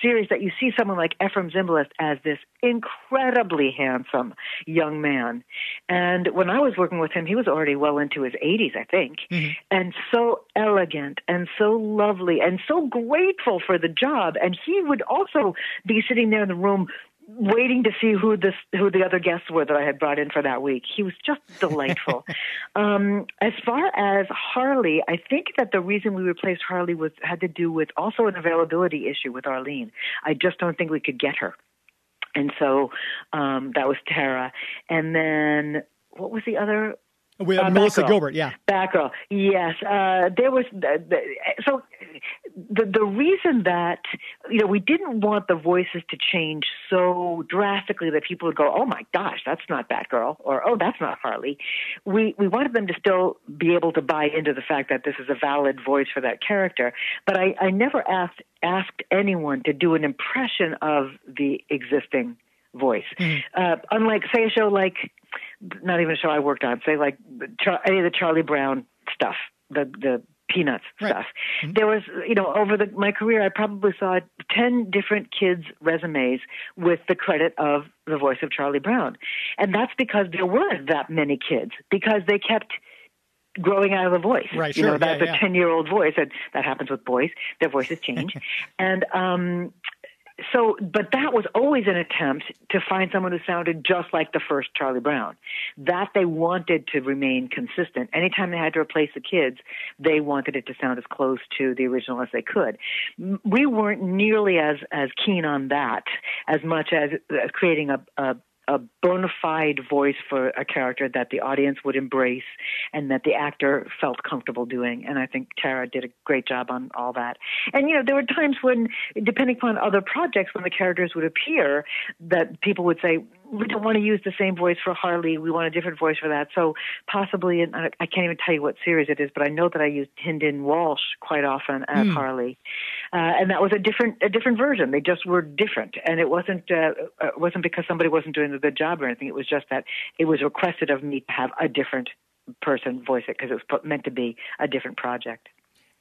series that you see someone like Efrem Zimbalist as this incredibly handsome young man. And when I was working with him, he was already well into his 80s, I think, mm-hmm. and so elegant and so lovely and so grateful for the job. And he would also be sitting there in the room waiting to see who this who the other guests were that I had brought in for that week. He was just delightful. um, as far as Harley, I think that the reason we replaced Harley was had to do with also an availability issue with Arlene. I just don't think we could get her, and so um, that was Tara. And then what was the other with uh, Melissa Batgirl. Gilbert, yeah. Batgirl, yes. Uh, there was the, the, so the the reason that you know we didn't want the voices to change so drastically that people would go, "Oh my gosh, that's not Batgirl," or "Oh, that's not Harley." We we wanted them to still be able to buy into the fact that this is a valid voice for that character. But I, I never asked asked anyone to do an impression of the existing voice. Mm-hmm. Uh, unlike, say, a show like, not even a show I worked on, say like any of the Charlie Brown stuff, the the Peanuts right. stuff. Mm-hmm. There was, you know, over the, my career, I probably saw ten different kids' resumes with the credit of the voice of Charlie Brown, and that's because there weren't that many kids because they kept growing out of the voice. Right, you sure. know, that's yeah, a ten-year-old voice, and that happens with boys. Their voices change, and um, so, but that was always an attempt to find someone who sounded just like the first Charlie Brown. That they wanted to remain consistent. Anytime they had to replace the kids, they wanted it to sound as close to the original as they could. We weren't nearly as as keen on that as much as, as creating a, a a bona fide voice for a character that the audience would embrace and that the actor felt comfortable doing. And I think Tara did a great job on all that. And, you know, there were times when, depending upon other projects, when the characters would appear, that people would say, we don't want to use the same voice for Harley. We want a different voice for that. So possibly, and I can't even tell you what series it is, but I know that I used Hynden Walch quite often as mm. Harley, uh, and that was a different a different version. They just were different, and it wasn't uh, it wasn't because somebody wasn't doing a good job or anything. It was just that it was requested of me to have a different person voice it because it was meant to be a different project.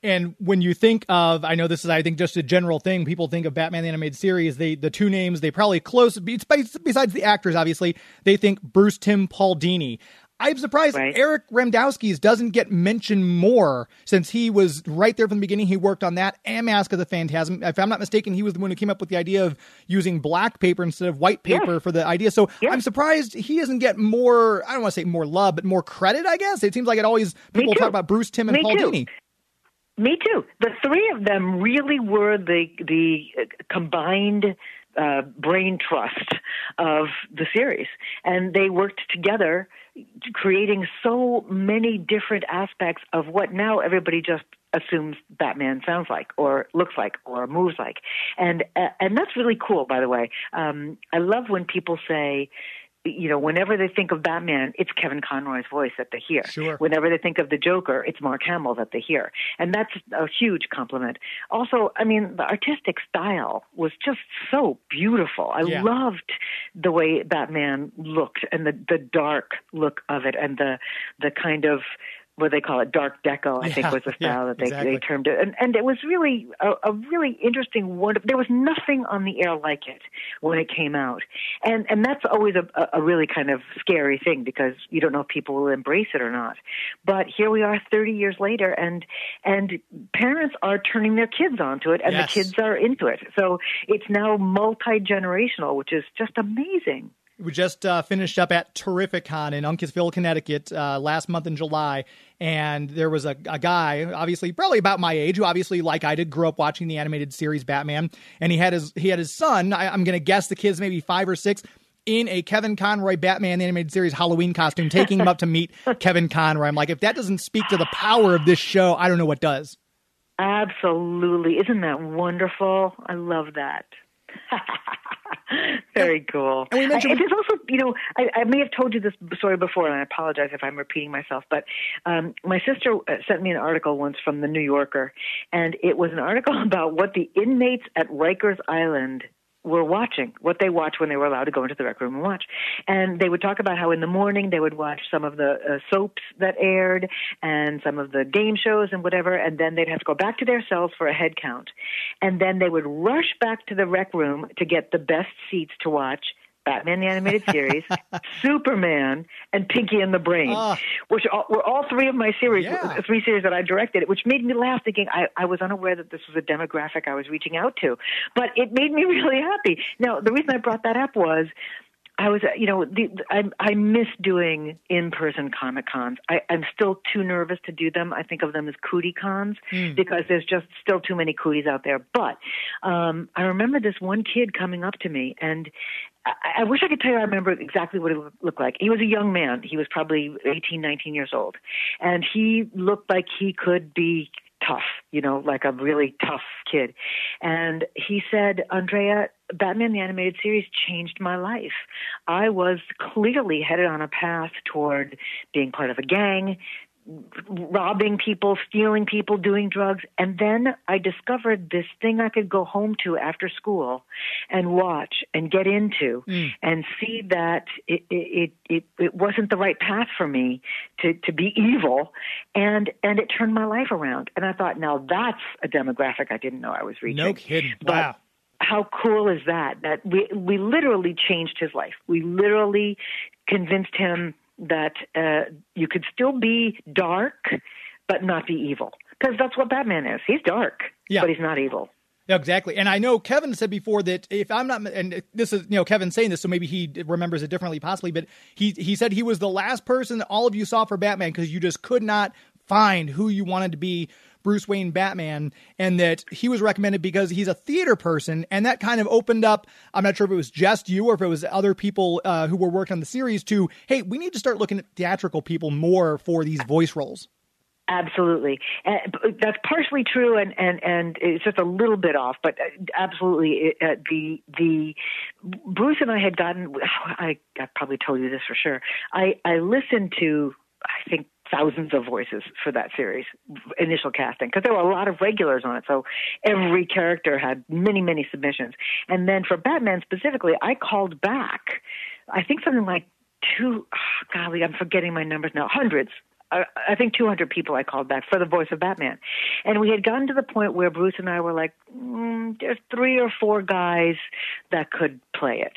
And when you think of, I know this is, I think, just a general thing. People think of Batman the animated series. They the two names they probably close besides the actors, obviously. They think Bruce Timm Paul Dini. I'm surprised right. Eric Radomski's doesn't get mentioned more since he was right there from the beginning. He worked on that and Mask of the Phantasm. If I'm not mistaken, he was the one who came up with the idea of using black paper instead of white paper for the idea. So I'm surprised he doesn't get more. I don't want to say more love, but more credit. I guess it seems like it always people talk about Bruce Timm and Me Paul too. Dini. Me too. The three of them really were the the uh, combined uh, brain trust of the series, and they worked together, creating so many different aspects of what now everybody just assumes Batman sounds like, or looks like, or moves like, and uh, and that's really cool. By the way, um, I love when people say you know, whenever they think of Batman, it's Kevin Conroy's voice that they hear. Sure. Whenever they think of the Joker, it's Mark Hamill that they hear. And that's a huge compliment. Also, I mean, the artistic style was just so beautiful. I yeah. loved the way Batman looked and the, the dark look of it and the, the kind of what they call it dark deco i yeah, think was the style yeah, that they, exactly. they termed it. And and it was really a, a really interesting one there was nothing on the air like it when it came out. And and that's always a a really kind of scary thing because you don't know if people will embrace it or not. But here we are 30 years later and and parents are turning their kids onto it and yes. the kids are into it. So it's now multi-generational which is just amazing we just uh, finished up at Terrificon in Uncasville, Connecticut, uh, last month in July, and there was a, a, guy, obviously probably about my age, who obviously, like I did, grew up watching the animated series Batman, and he had his he had his son. I, I'm going to guess the kid's maybe five or six. In a Kevin Conroy Batman the animated series Halloween costume, taking him up to meet Kevin Conroy. I'm like, if that doesn't speak to the power of this show, I don't know what does. Absolutely. Isn't that wonderful? I love that. Very cool. And we mentioned I, there's also, you know, I, I, may have told you this story before, and I apologize if I'm repeating myself. But um, my sister uh, sent me an article once from the New Yorker, and it was an article about what the inmates at Rikers Island were watching, what they watched when they were allowed to go into the rec room and watch. And they would talk about how in the morning they would watch some of the uh, soaps that aired and some of the game shows and whatever, and then they'd have to go back to their cells for a head count. And then they would rush back to the rec room to get the best seats to watch Batman the Animated Series, Superman, and Pinky and the Brain, oh. which are, were all three of my series, yeah. three series that I directed, which made me laugh, thinking I, I was unaware that this was a demographic I was reaching out to. But it made me really happy. Now, the reason I brought that up was I was, you know, the, I I miss doing in-person comic cons. I, I'm still too nervous to do them. I think of them as cootie cons mm. because there's just still too many cooties out there. But um, I remember this one kid coming up to me, and I, I wish I could tell you I remember exactly what it looked like. He was a young man. He was probably 18, 19 years old, and he looked like he could be tough, you know, like a really tough kid. And he said, Andrea, Batman the Animated Series changed my life. I was clearly headed on a path toward being part of a gang, robbing people, stealing people, doing drugs. And then I discovered this thing I could go home to after school and watch and get into mm. and see that it, it, it, it wasn't the right path for me to, to be evil. And, and it turned my life around. And I thought, now that's a demographic I didn't know I was reaching. No kidding. But wow. How cool is that? That we, we literally changed his life. We literally convinced him that uh, you could still be dark but not be evil because that's what Batman is. He's dark, yeah. but he's not evil. Yeah, exactly. And I know Kevin said before that if I'm not, and this is, you know, Kevin saying this, so maybe he remembers it differently, possibly, but he, he said he was the last person all of you saw for Batman because you just could not find who you wanted to be Bruce Wayne Batman, and that he was recommended because he's a theater person, and that kind of opened up. I'm not sure if it was just you or if it was other people uh, who were working on the series to, hey, we need to start looking at theatrical people more for these voice roles. Absolutely, and that's partially true, and and and it's just a little bit off, but uh, absolutely, uh, the the Bruce and I had gotten. I I probably told you this for sure. I I listened to I think thousands of voices for that series initial casting because there were a lot of regulars on it so every character had many many submissions. And then for batman specifically i called back i think something like two oh, golly i'm forgetting my numbers now hundreds I think 200 people I called back for the voice of Batman. And we had gotten to the point where Bruce and I were like, mm, there's three or four guys that could play it.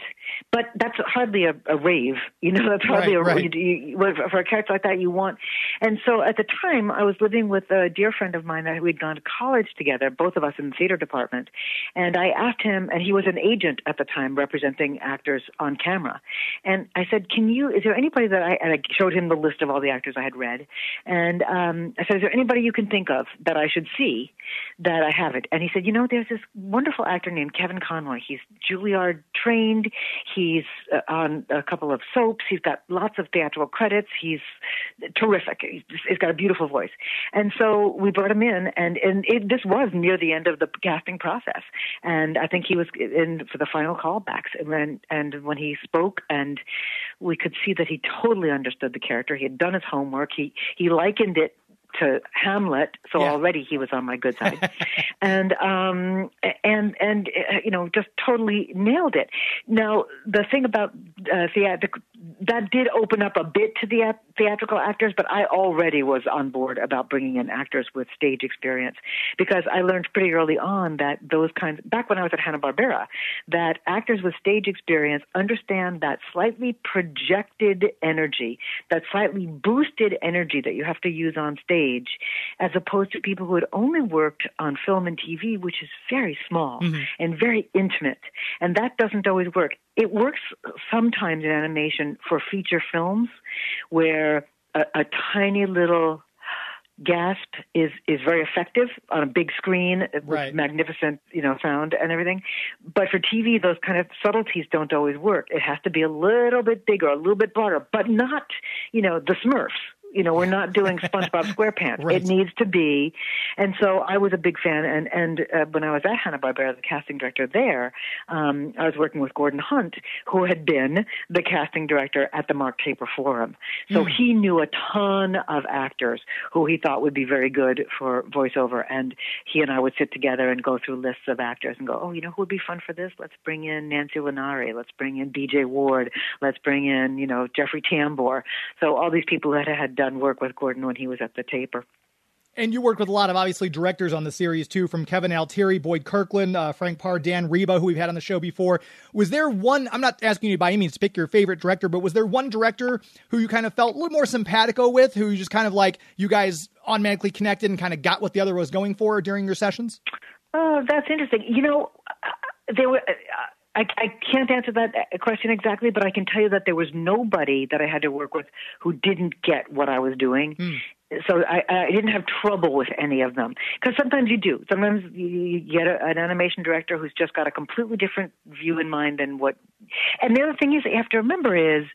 But that's hardly a, a rave, you know, that's hardly right, a, right. You, you, for a character like that, you want. And so at the time, I was living with a dear friend of mine that we'd gone to college together, both of us in the theater department. And I asked him, and he was an agent at the time representing actors on camera. And I said, can you, is there anybody that I, and I showed him the list of all the actors I had read. And um, I said, Is there anybody you can think of that I should see that I haven't? And he said, You know, there's this wonderful actor named Kevin Conroy. He's Juilliard trained. He's uh, on a couple of soaps. He's got lots of theatrical credits. He's terrific. He's, he's got a beautiful voice. And so we brought him in, and, and it, this was near the end of the casting process. And I think he was in for the final callbacks. And when, and when he spoke, and we could see that he totally understood the character. He had done his homework. He he likened it to Hamlet, so Yeah. already he was on my good side, and um, and and uh, you know just totally nailed it. Now the thing about uh, theatrical that did open up a bit to the theatrical actors, but I already was on board about bringing in actors with stage experience because I learned pretty early on that those kinds back when I was at Hanna Barbera that actors with stage experience understand that slightly projected energy, that slightly boosted energy that you have to use on stage, as opposed to people who had only worked on film and TV, which is very small mm-hmm. and very intimate. And that doesn't always work. It works sometimes in animation for feature films where a, a tiny little gasp is is very effective on a big screen with Right. magnificent you know sound and everything but for tv those kind of subtleties don't always work it has to be a little bit bigger a little bit broader but not you know the smurfs you know we're not doing spongebob squarepants. Right. it needs to be. And so i was a big fan and and uh, when i was at hanna-barbera the casting director there um, i was working with gordon hunt who had been the casting director at the mark taper forum. So he knew a ton of actors who he thought would be very good for voiceover and he and i would sit together and go through lists of actors and go oh you know who would be fun for this? Let's bring in nancy linari. Let's bring in bj ward. Let's bring in you know jeffrey tambor. So all these people that had done work with gordon when he was at the taper And you worked with a lot of obviously directors on the series too, from Kevin Altieri, Boyd Kirkland, uh, Frank Paur, Dan Riba, who we've had on the show before. Was there one? I'm not asking you by any means to pick your favorite director, but was there one director who you kind of felt a little more simpatico with, who you just kind of like you guys automatically connected and kind of got what the other was going for during your sessions? Oh, that's interesting. You know, uh, there were. I, I can't answer that question exactly, but I can tell you that there was nobody that I had to work with who didn't get what I was doing. Hmm. So I, I didn't have trouble with any of them because sometimes you do. Sometimes you, you get a, an animation director who's just got a completely different view in mind than what. And the other thing is you have to remember is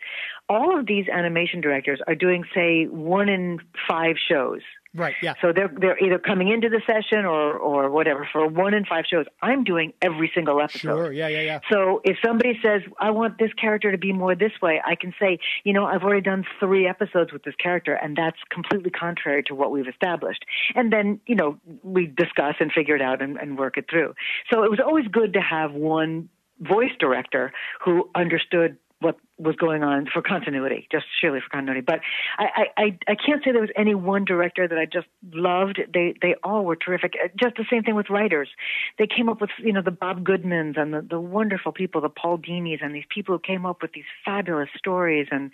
all of these animation directors are doing, say, one in five shows. Right. Yeah. So they're they're either coming into the session or or whatever for one in five shows. I'm doing every single episode. Sure. Yeah. Yeah. Yeah. So if somebody says, I want this character to be more this way, I can say, you know, I've already done three episodes with this character, and that's completely contrary to what we've established. And then, you know, we discuss and figure it out and, and work it through. So it was always good to have one voice director who understood what was going on for continuity, just surely for continuity. But I, I, I- can't say there was any one director that I just loved. They they all were terrific. Uh, Just the same thing with writers. They came up with you know the Bob Goodmans and the, the wonderful people, the Paul Dinis, and these people who came up with these fabulous stories. And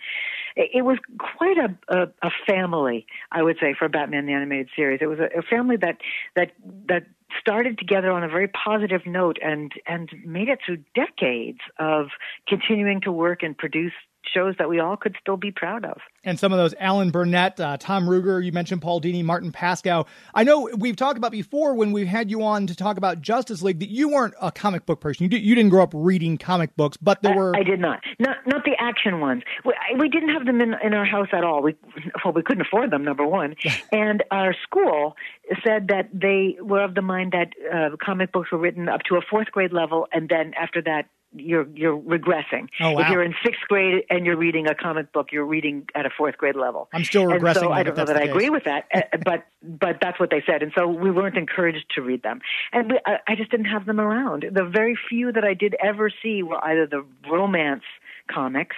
it, was quite a, a a family, I would say, for Batman the animated series. It was a, a family that that that started together on a very positive note and and made it through decades of continuing to work and produce shows that we all could still be proud of. And some of those Alan Burnett, uh, Tom Ruegger, you mentioned Paul Dini, Martin Pasko. I know we've talked about before when we've had you on to talk about Justice League that you weren't a comic book person. You, did, you didn't grow up reading comic books, but there were. I, I did not. Not not the action ones. We, we didn't have them in, in our house at all. We well, we couldn't afford them. Number one, and our school said that they were of the mind that uh, comic books were written up to a fourth grade level, and then after that you're you're regressing. Oh, wow. If you're in sixth grade and you're reading a comic book, you're reading at a fourth grade level. I'm still regressing. And so I don't know that I agree with that, uh, but but that's what they said, and so we weren't encouraged to read them, and we, I, I just didn't have them around. The very few that I did ever see were either the romance comics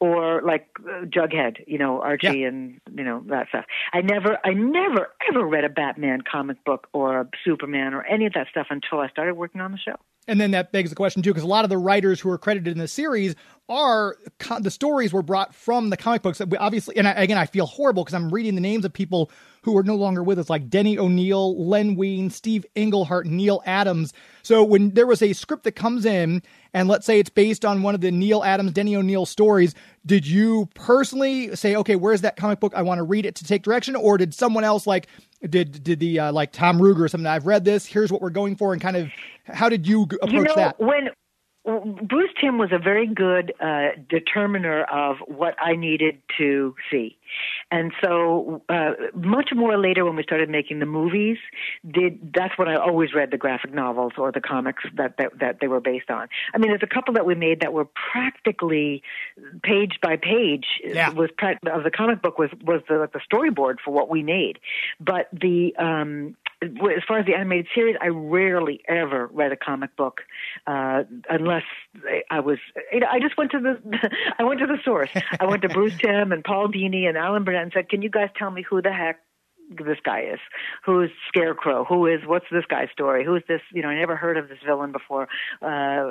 or like uh, Jughead, you know, Archie Yeah. and you know that stuff. I never, I never ever read a Batman comic book or a Superman or any of that stuff until I started working on the show. And then that begs the question too, because a lot of the writers who are credited in the series are the stories were brought from the comic books. that We Obviously, and I, again, I feel horrible because I'm reading the names of people who are no longer with us, like Denny O'Neil, Len Wein, Steve Englehart, Neal Adams. So when there was a script that comes in, and let's say it's based on one of the Neal Adams, Denny O'Neil stories, did you personally say, okay, where's that comic book? I want to read it to take direction, or did someone else like? Did did the uh, like Tom Ruegger or something? I've read this. Here's what we're going for, and kind of how did you approach you know, that? when Bruce Timm was a very good uh, determiner of what I needed to see, and so uh, much more later when we started making the movies, did that's when I always read the graphic novels or the comics that that, that they were based on. I mean, there's a couple that we made that were practically page by page Yeah. was of the comic book was was the like the storyboard for what we made, but the um, as far as the animated series, I rarely ever read a comic book uh, unless I was. You know, I just went to the I went to the source. I went to Bruce Timm and Paul Dini and Alan Burnett and said, "Can you guys tell me who the heck?" this guy is who's scarecrow who is what's this guy's story who's this you know i never heard of this villain before uh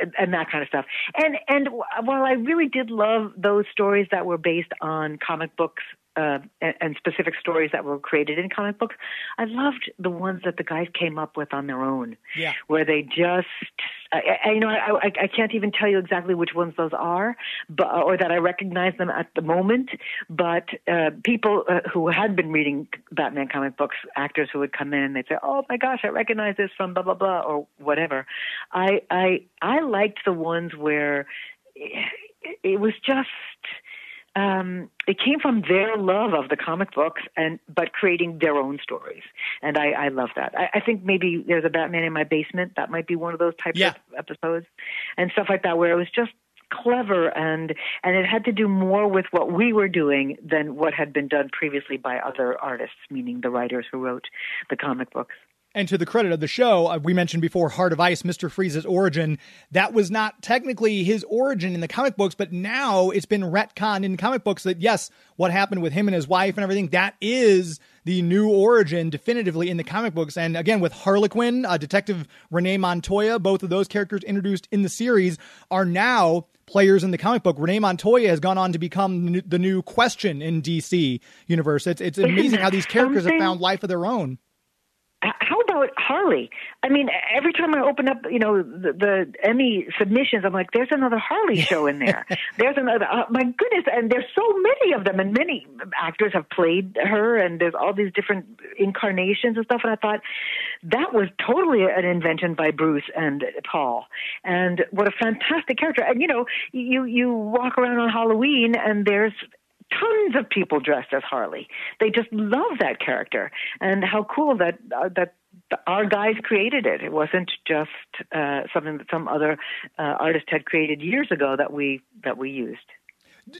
and, and that kind of stuff and and while i really did love those stories that were based on comic books uh, and, and specific stories that were created in comic books. I loved the ones that the guys came up with on their own, Yeah. where they just, I, I, you know, I, I, I can't even tell you exactly which ones those are, but or that I recognize them at the moment. But uh, people uh, who had been reading Batman comic books, actors who would come in and they'd say, "Oh my gosh, I recognize this from blah blah blah" or whatever. I I I liked the ones where it, it was just um, it came from their love of the comic books and but creating their own stories. And i, I love that. I, I think maybe there's a batman in my basement. That might be one of those types Yeah. of episodes and stuff like that where it was just clever and and it had to do more with what we were doing than what had been done previously by other artists meaning the writers who wrote the comic books And to the credit of the show, uh, we mentioned before Heart of Ice, Mr. Freeze's origin. That was not technically his origin in the comic books, but now it's been retconned in the comic books that, yes, what happened with him and his wife and everything, that is the new origin definitively in the comic books. And again, with Harley Quinn, uh, Detective Renee Montoya, both of those characters introduced in the series are now players in the comic book. Renee Montoya has gone on to become the new- question in DC universe. It's, it's amazing how these characters have found life of their own. How about Harley? I mean, every time I open up, you know, the, the Emmy submissions, I'm like, there's another Harley show in there. there's another. Uh, my goodness, and there's so many of them, and many actors have played her, and there's all these different incarnations and stuff. And I thought that was totally an invention by Bruce and Paul, and what a fantastic character. And you know, you you walk around on Halloween, and there's tons of people dressed as Harley. They just love that character, and how cool that uh, that our guys created it. It wasn't just uh, something that some other uh, artist had created years ago that we that we used.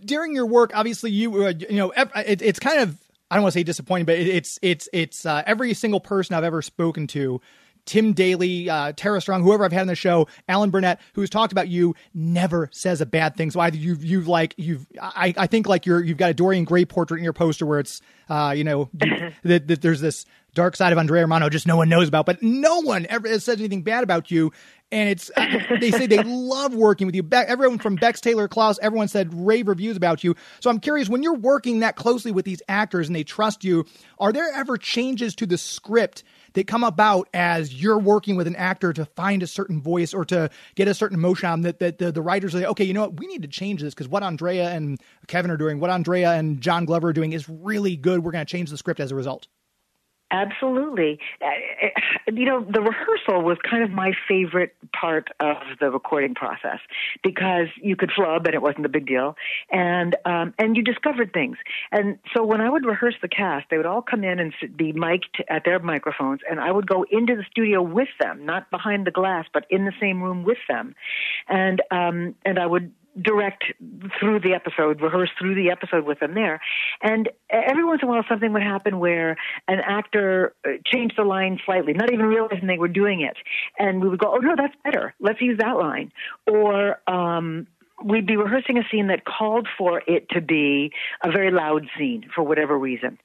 during your work, obviously you uh, you know it, it's kind of I don't want to say disappointing, but it, it's it's it's uh, every single person I've ever spoken to. Tim Daly, uh, Tara Strong, whoever I've had on the show, Alan Burnett, who's talked about you, never says a bad thing. So either you've you've like you've I, I think like you're you've got a Dorian Gray portrait in your poster where it's uh, you know that, that there's this dark side of Andrea Romano just no one knows about, but no one ever has said anything bad about you. and it's they say they love working with you. Everyone from Bex Taylor Klaus, everyone said rave reviews about you. So I'm curious, when you're working that closely with these actors and they trust you, are there ever changes to the script that come about as you're working with an actor to find a certain voice or to get a certain emotion on that, that the, the writers say, okay, you know what, we need to change this because what Andrea and Kevin are doing, what Andrea and John Glover are doing is really good. We're going to change the script as a result. Absolutely. Uh, you know, the rehearsal was kind of my favorite part of the recording process because you could flub and it wasn't a big deal, and um, and you discovered things. And so when I would rehearse the cast, they would all come in and be mic'd at their microphones, and I would go into the studio with them, not behind the glass, but in the same room with them, and um, and I would direct through the episode, rehearse through the episode with them there. And every once in a while, something would happen where an actor uh, changed the line slightly, not even realizing they were doing it. And we would go, oh, no, that's better. Let's use that line. Or, um, we'd be rehearsing a scene that called for it to be a very loud scene for whatever reason.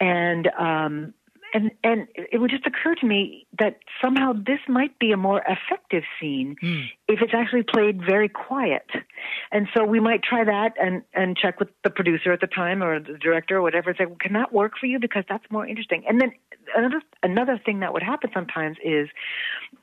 And, um, and and it would just occur to me that somehow this might be a more effective scene mm. if it's actually played very quiet. And so we might try that and and check with the producer at the time or the director or whatever and say, well, can that work for you because that's more interesting. And then another another thing that would happen sometimes is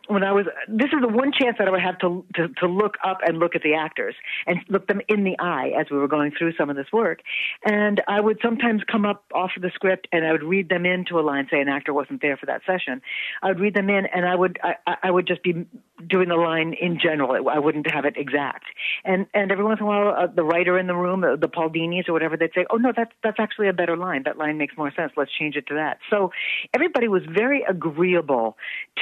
when I was this is the one chance that I would have to, to to look up and look at the actors and look them in the eye as we were going through some of this work. And I would sometimes come up off of the script and I would read them into a line, say an actor wasn't there for that session. I would read them in and I would I, I would just be doing the line in general. I wouldn't have it exact. And and every once in a while, uh, the writer in the room, the Paul Dinis or whatever, they'd say, "Oh no, that's that's actually a better line. That line makes more sense. Let's change it to that." So everybody was very agreeable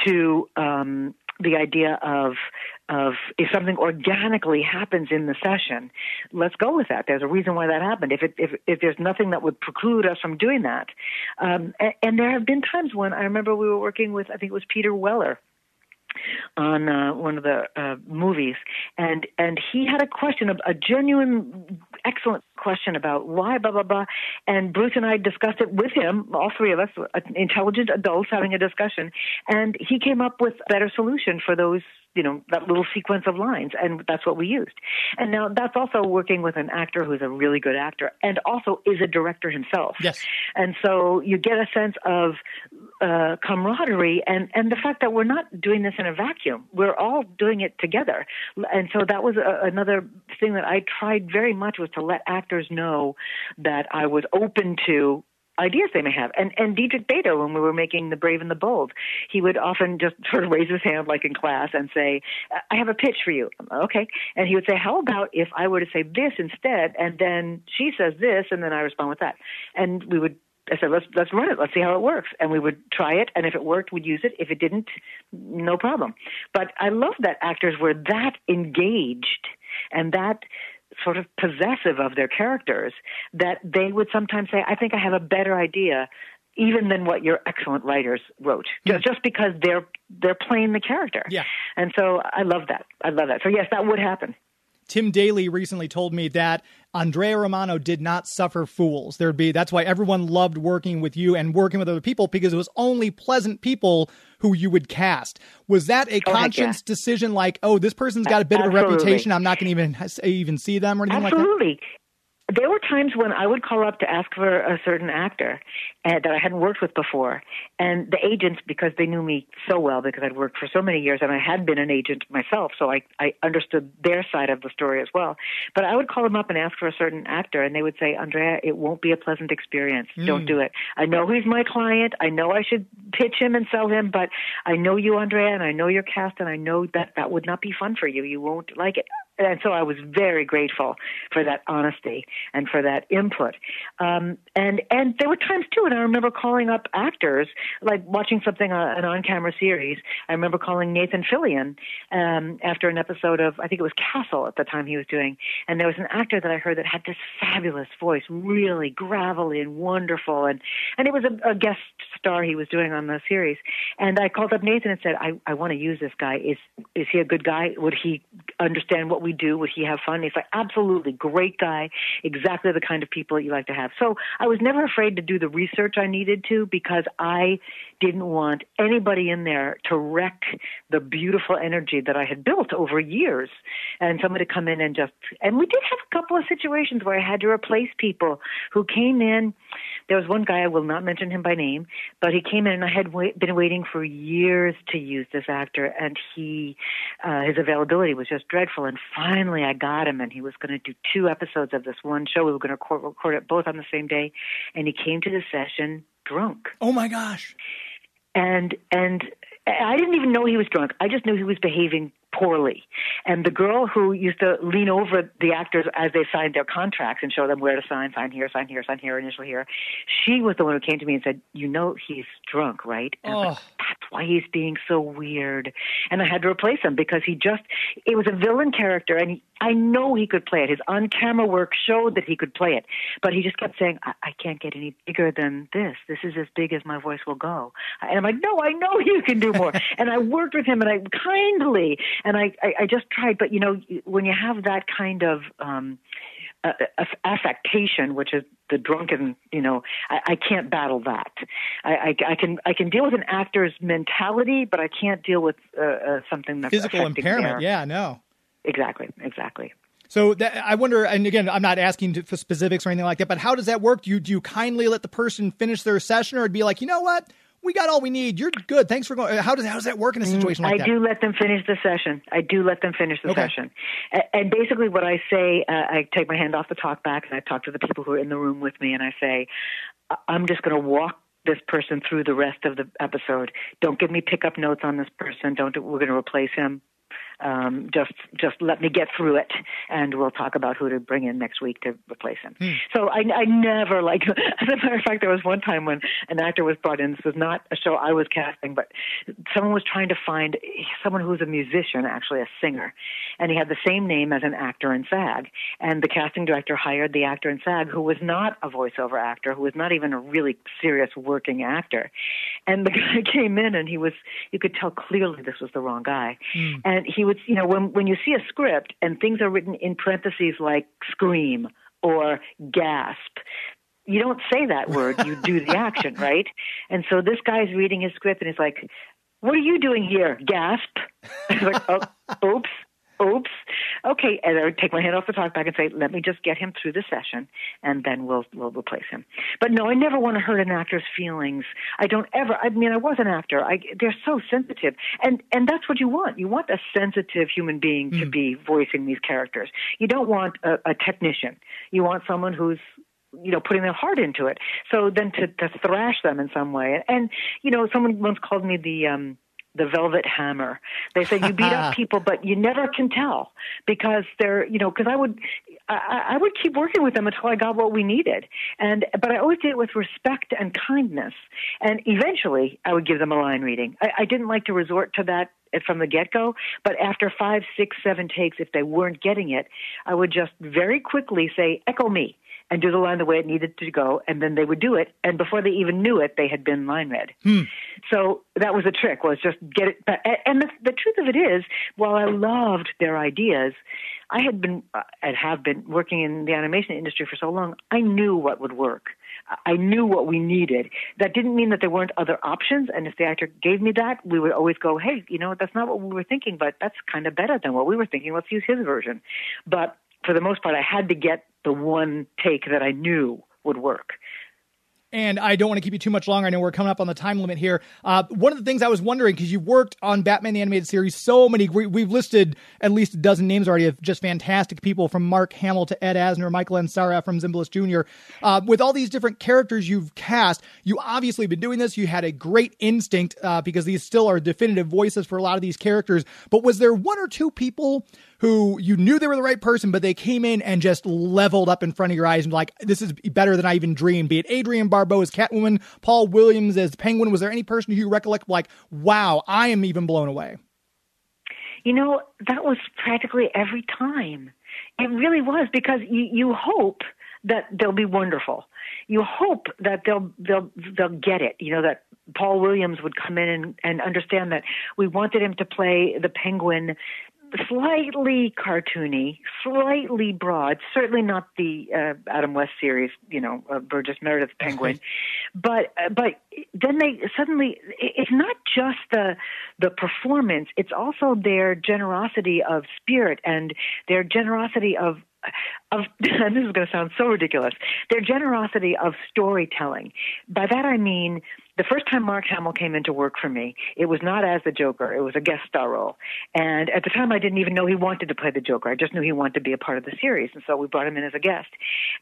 to um, the idea of of if something organically happens in the session, let's go with that. There's a reason why that happened. If it, if if there's nothing that would preclude us from doing that, um, and, and there have been times when I remember we were working with I think it was Peter Weller on uh, one of the uh, movies, and and he had a question, of a genuine, excellent question about why blah blah blah, and Bruce and I discussed it with him, all three of us, uh, intelligent adults having a discussion, and he came up with a better solution for those you know that little sequence of lines. And that's what we used. And now that's also working with an actor who's a really good actor and also is a director himself. Yes. And so you get a sense of uh, camaraderie and and the fact that we're not doing this in a vacuum we're all doing it together and so that was a, another thing that I tried very much was to let actors know that I was open to ideas they may have. And and Diedrich Bader, when we were making The Brave and the Bold, he would often just sort of raise his hand like in class and say, "I have a pitch for you." Okay, and he would say, "How about if I were to say this instead, and then she says this, and then I respond with that?" And we would I said, let's let's run it. Let's see how it works. And we would try it, and if it worked, we'd use it. If it didn't, no problem. But I love that actors were that engaged and that sort of possessive of their characters that they would sometimes say, I think I have a better idea even than what your excellent writers wrote just, just because they're they're playing the character yeah and so i love that i love that so yes that would happen Tim Daly recently told me that Andrea Romano did not suffer fools. There'd be that's why everyone loved working with you and working with other people because it was only pleasant people who you would cast. Was that a oh, conscious yeah. decision? Like, oh, this person's got a bit Absolutely. of a reputation. I'm not going to even even see them or anything Absolutely. like that. Absolutely there were times when I would call up to ask for a certain actor uh, that I hadn't worked with before, and the agents, because they knew me so well, because I'd worked for so many years, and I had been an agent myself, so I I understood their side of the story as well. But I would call them up and ask for a certain actor, and they would say, "Andrea, it won't be a pleasant experience. Mm. Don't do it. I know he's my client. I know I should pitch him and sell him, but I know you, Andrea, and I know your cast, and I know that that would not be fun for you. You won't like it." And so I was very grateful for that honesty and for that input. Um, and and there were times too, and I remember calling up actors, like watching something uh, an on-camera series. I remember calling Nathan Fillion um, after an episode of I think it was Castle at the time he was doing, and there was an actor that I heard that had this fabulous voice, really gravelly and wonderful, and and it was a, a guest star he was doing on the series. And I called up Nathan and said, I I want to use this guy. Is is he a good guy? Would he understand what we do? Would he have fun? He's like, absolutely, great guy, exactly the kind of people that you like to have. So I was never afraid to do the research I needed to because I didn't want anybody in there to wreck the beautiful energy that I had built over years. And somebody to come in and just, and we did have a couple of situations where I had to replace people who came in. There was one guy, I will not mention him by name, but he came in and I had wait, been waiting for years to use this actor and he, uh, his availability was just dreadful. And finally I got him and he was going to do two episodes of this one show. We were going to record, record it both on the same day. And he came to the session drunk. Oh my gosh and and I didn't even know he was drunk. I just knew he was behaving poorly. And the girl who used to lean over the actors as they signed their contracts and show them where to sign, sign here, sign here, sign here, initial here, she was the one who came to me and said, "You know he's drunk, right?" And oh. like, That's why he's being so weird. And I had to replace him because he just it was a villain character, and he, I know he could play it. His on-camera work showed that he could play it, but he just kept saying, I, "I can't get any bigger than this. This is as big as my voice will go." And I'm like, "No, I know you can do more." and I worked with him, and I kindly and I, I, I just tried. But you know, when you have that kind of um, uh, affectation, which is the drunken, you know, I, I can't battle that. I, I, I, can I can deal with an actor's mentality, but I can't deal with uh, uh, something that's physical impairment. Their... Yeah, no. Exactly, exactly. So that, I wonder, and again, I'm not asking for specifics or anything like that, but how does that work? Do you do you kindly let the person finish their session, or be like, you know what? We got all we need. You're good. Thanks for going. How does how does that work in a mm, situation like I that? I do let them finish the session. I do let them finish the okay. session. And basically, what I say, uh, I take my hand off the talk back, and I talk to the people who are in the room with me, and I say, I'm just going to walk this person through the rest of the episode. Don't give me pickup notes on this person. Don't. We're going to replace him um, just just let me get through it, and we'll talk about who to bring in next week to replace him. Hmm. So I, I never like. As a matter of fact, there was one time when an actor was brought in. This was not a show I was casting, but someone was trying to find someone who was a musician, actually a singer, and he had the same name as an actor in SAG. And the casting director hired the actor in SAG who was not a voiceover actor, who was not even a really serious working actor. And the guy came in, and he was you could tell clearly this was the wrong guy, hmm. and he would, you know, when when you see a script and things are written in parentheses like scream or gasp, you don't say that word. You do the action, right? And so this guy's reading his script and he's like, "What are you doing here?" Gasp. like, oh, oops oops, okay, and I would take my hand off the talkback and say, let me just get him through the session, and then we'll we'll replace him. But no, I never want to hurt an actor's feelings. I don't ever. I mean, I was an actor. I they're so sensitive, and and that's what you want. You want a sensitive human being mm. to be voicing these characters. You don't want a, a technician. You want someone who's you know putting their heart into it so then to to thrash them in some way and, and you know someone once called me the um the velvet hammer. They say you beat up people, but you never can tell because they're, you know, because I would, I, I would keep working with them until I got what we needed, and but I always did it with respect and kindness, and eventually I would give them a line reading. I, I didn't like to resort to that from the get go. But after five, six, seven takes, if they weren't getting it, I would just very quickly say, "Echo me." And do the line the way it needed to go, and then they would do it. And before they even knew it, they had been line read. Hmm. So that was the trick was just get it. And the, the truth of it is, while I loved their ideas, I had been uh, and have been working in the animation industry for so long. I knew what would work. I knew what we needed. That didn't mean that there weren't other options. And if the actor gave me that, we would always go, "Hey, you know, that's not what we were thinking, but that's kind of better than what we were thinking. Let's use his version." But for the most part, I had to get the one take that I knew would work. And I don't want to keep you too much longer. I know we're coming up on the time limit here. Uh, one of the things I was wondering, because you've worked on Batman the Animated Series, so many, we, have listed at least a dozen names already of just fantastic people from Mark Hamill to Ed Asner, Michael Ansara from Zimbalist Jr. Uh, with all these different characters you've cast, you obviously been doing this. You had a great instinct uh, because these still are definitive voices for a lot of these characters. But was there one or two people who you knew they were the right person, but they came in and just leveled up in front of your eyes and like, this is better than I even dreamed. Be it Adrienne Barbeau as Catwoman, Paul Williams as Penguin. Was there any person you recollect like, wow, I am even blown away? You know, that was practically every time. It really was because you, you hope that they'll be wonderful. You hope that they'll they'll they'll get it. You know that Paul Williams would come in and, and understand that we wanted him to play the penguin slightly cartoony, slightly broad. Certainly not the uh, Adam West series, you know, uh, Burgess Meredith Penguin, but uh, but then they suddenly it's not just the the performance; it's also their generosity of spirit and their generosity of of this is going to sound so ridiculous their generosity of storytelling by that i mean the first time Mark Hamill came into work for me, it was not as the Joker. It was a guest star role. And at the time, I didn't even know he wanted to play the Joker. I just knew he wanted to be a part of the series. And so we brought him in as a guest.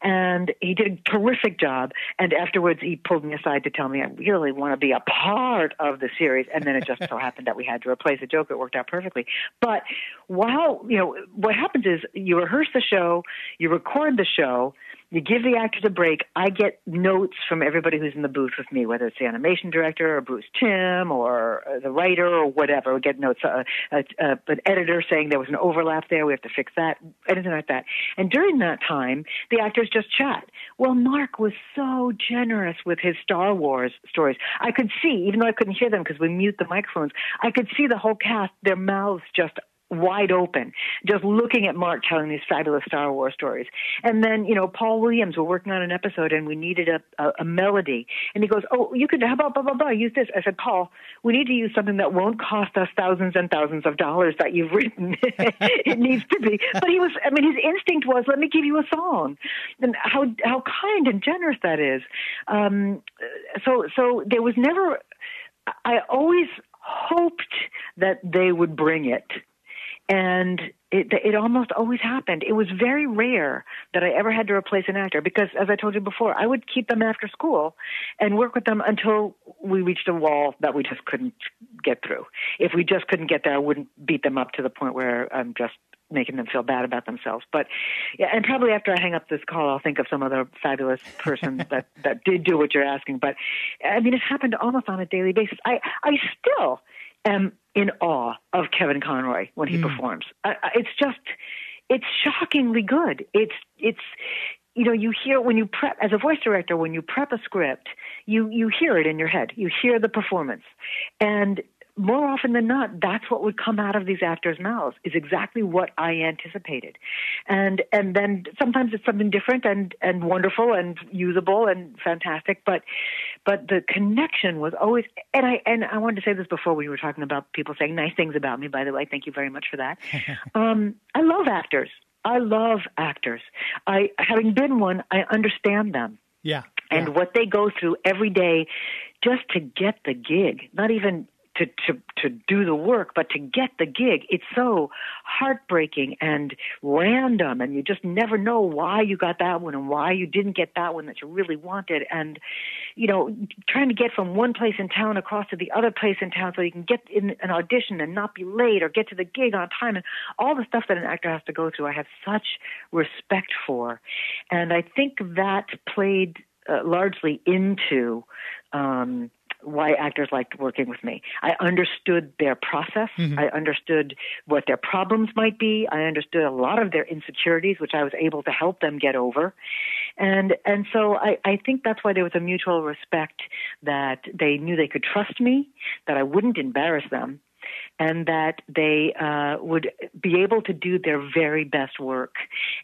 And he did a terrific job. And afterwards, he pulled me aside to tell me, I really want to be a part of the series. And then it just so happened that we had to replace the Joker. It worked out perfectly. But while, you know, what happens is you rehearse the show, you record the show, you give the actors a break. I get notes from everybody who's in the booth with me, whether it's the animation director or Bruce Timm or uh, the writer or whatever. We get notes, uh, uh, uh, an editor saying there was an overlap there. We have to fix that, anything like that. And during that time, the actors just chat. Well, Mark was so generous with his Star Wars stories. I could see, even though I couldn't hear them because we mute the microphones, I could see the whole cast, their mouths just wide open, just looking at Mark telling these fabulous Star Wars stories. And then, you know, Paul Williams, we're working on an episode and we needed a, a, a melody. And he goes, Oh, you could, how about blah, blah, blah, use this. I said, Paul, we need to use something that won't cost us thousands and thousands of dollars that you've written. it needs to be. But he was, I mean, his instinct was, let me give you a song. And how, how kind and generous that is. Um, so, so there was never, I always hoped that they would bring it and it, it almost always happened. It was very rare that I ever had to replace an actor because, as I told you before, I would keep them after school and work with them until we reached a wall that we just couldn't get through. If we just couldn't get there, I wouldn't beat them up to the point where I'm just making them feel bad about themselves. But yeah, and probably after I hang up this call, I'll think of some other fabulous person that that did do what you're asking. But I mean, it happened almost on a daily basis. I I still am in awe of Kevin Conroy when he mm. performs. I, it's just, it's shockingly good. It's, it's, you know, you hear when you prep as a voice director when you prep a script, you you hear it in your head. You hear the performance, and more often than not, that's what would come out of these actors' mouths is exactly what I anticipated, and and then sometimes it's something different and and wonderful and usable and fantastic, but but the connection was always and I and I wanted to say this before we were talking about people saying nice things about me. By the way, thank you very much for that. um, I love actors. I love actors. I having been one, I understand them. Yeah. And yeah. what they go through every day just to get the gig, not even to, to, to do the work, but to get the gig, it's so heartbreaking and random, and you just never know why you got that one and why you didn't get that one that you really wanted. And, you know, trying to get from one place in town across to the other place in town so you can get in an audition and not be late or get to the gig on time and all the stuff that an actor has to go through, I have such respect for. And I think that played uh, largely into um, why actors liked working with me. I understood their process. Mm-hmm. I understood what their problems might be. I understood a lot of their insecurities, which I was able to help them get over. And and so I, I think that's why there was a mutual respect that they knew they could trust me, that I wouldn't embarrass them, and that they uh, would be able to do their very best work.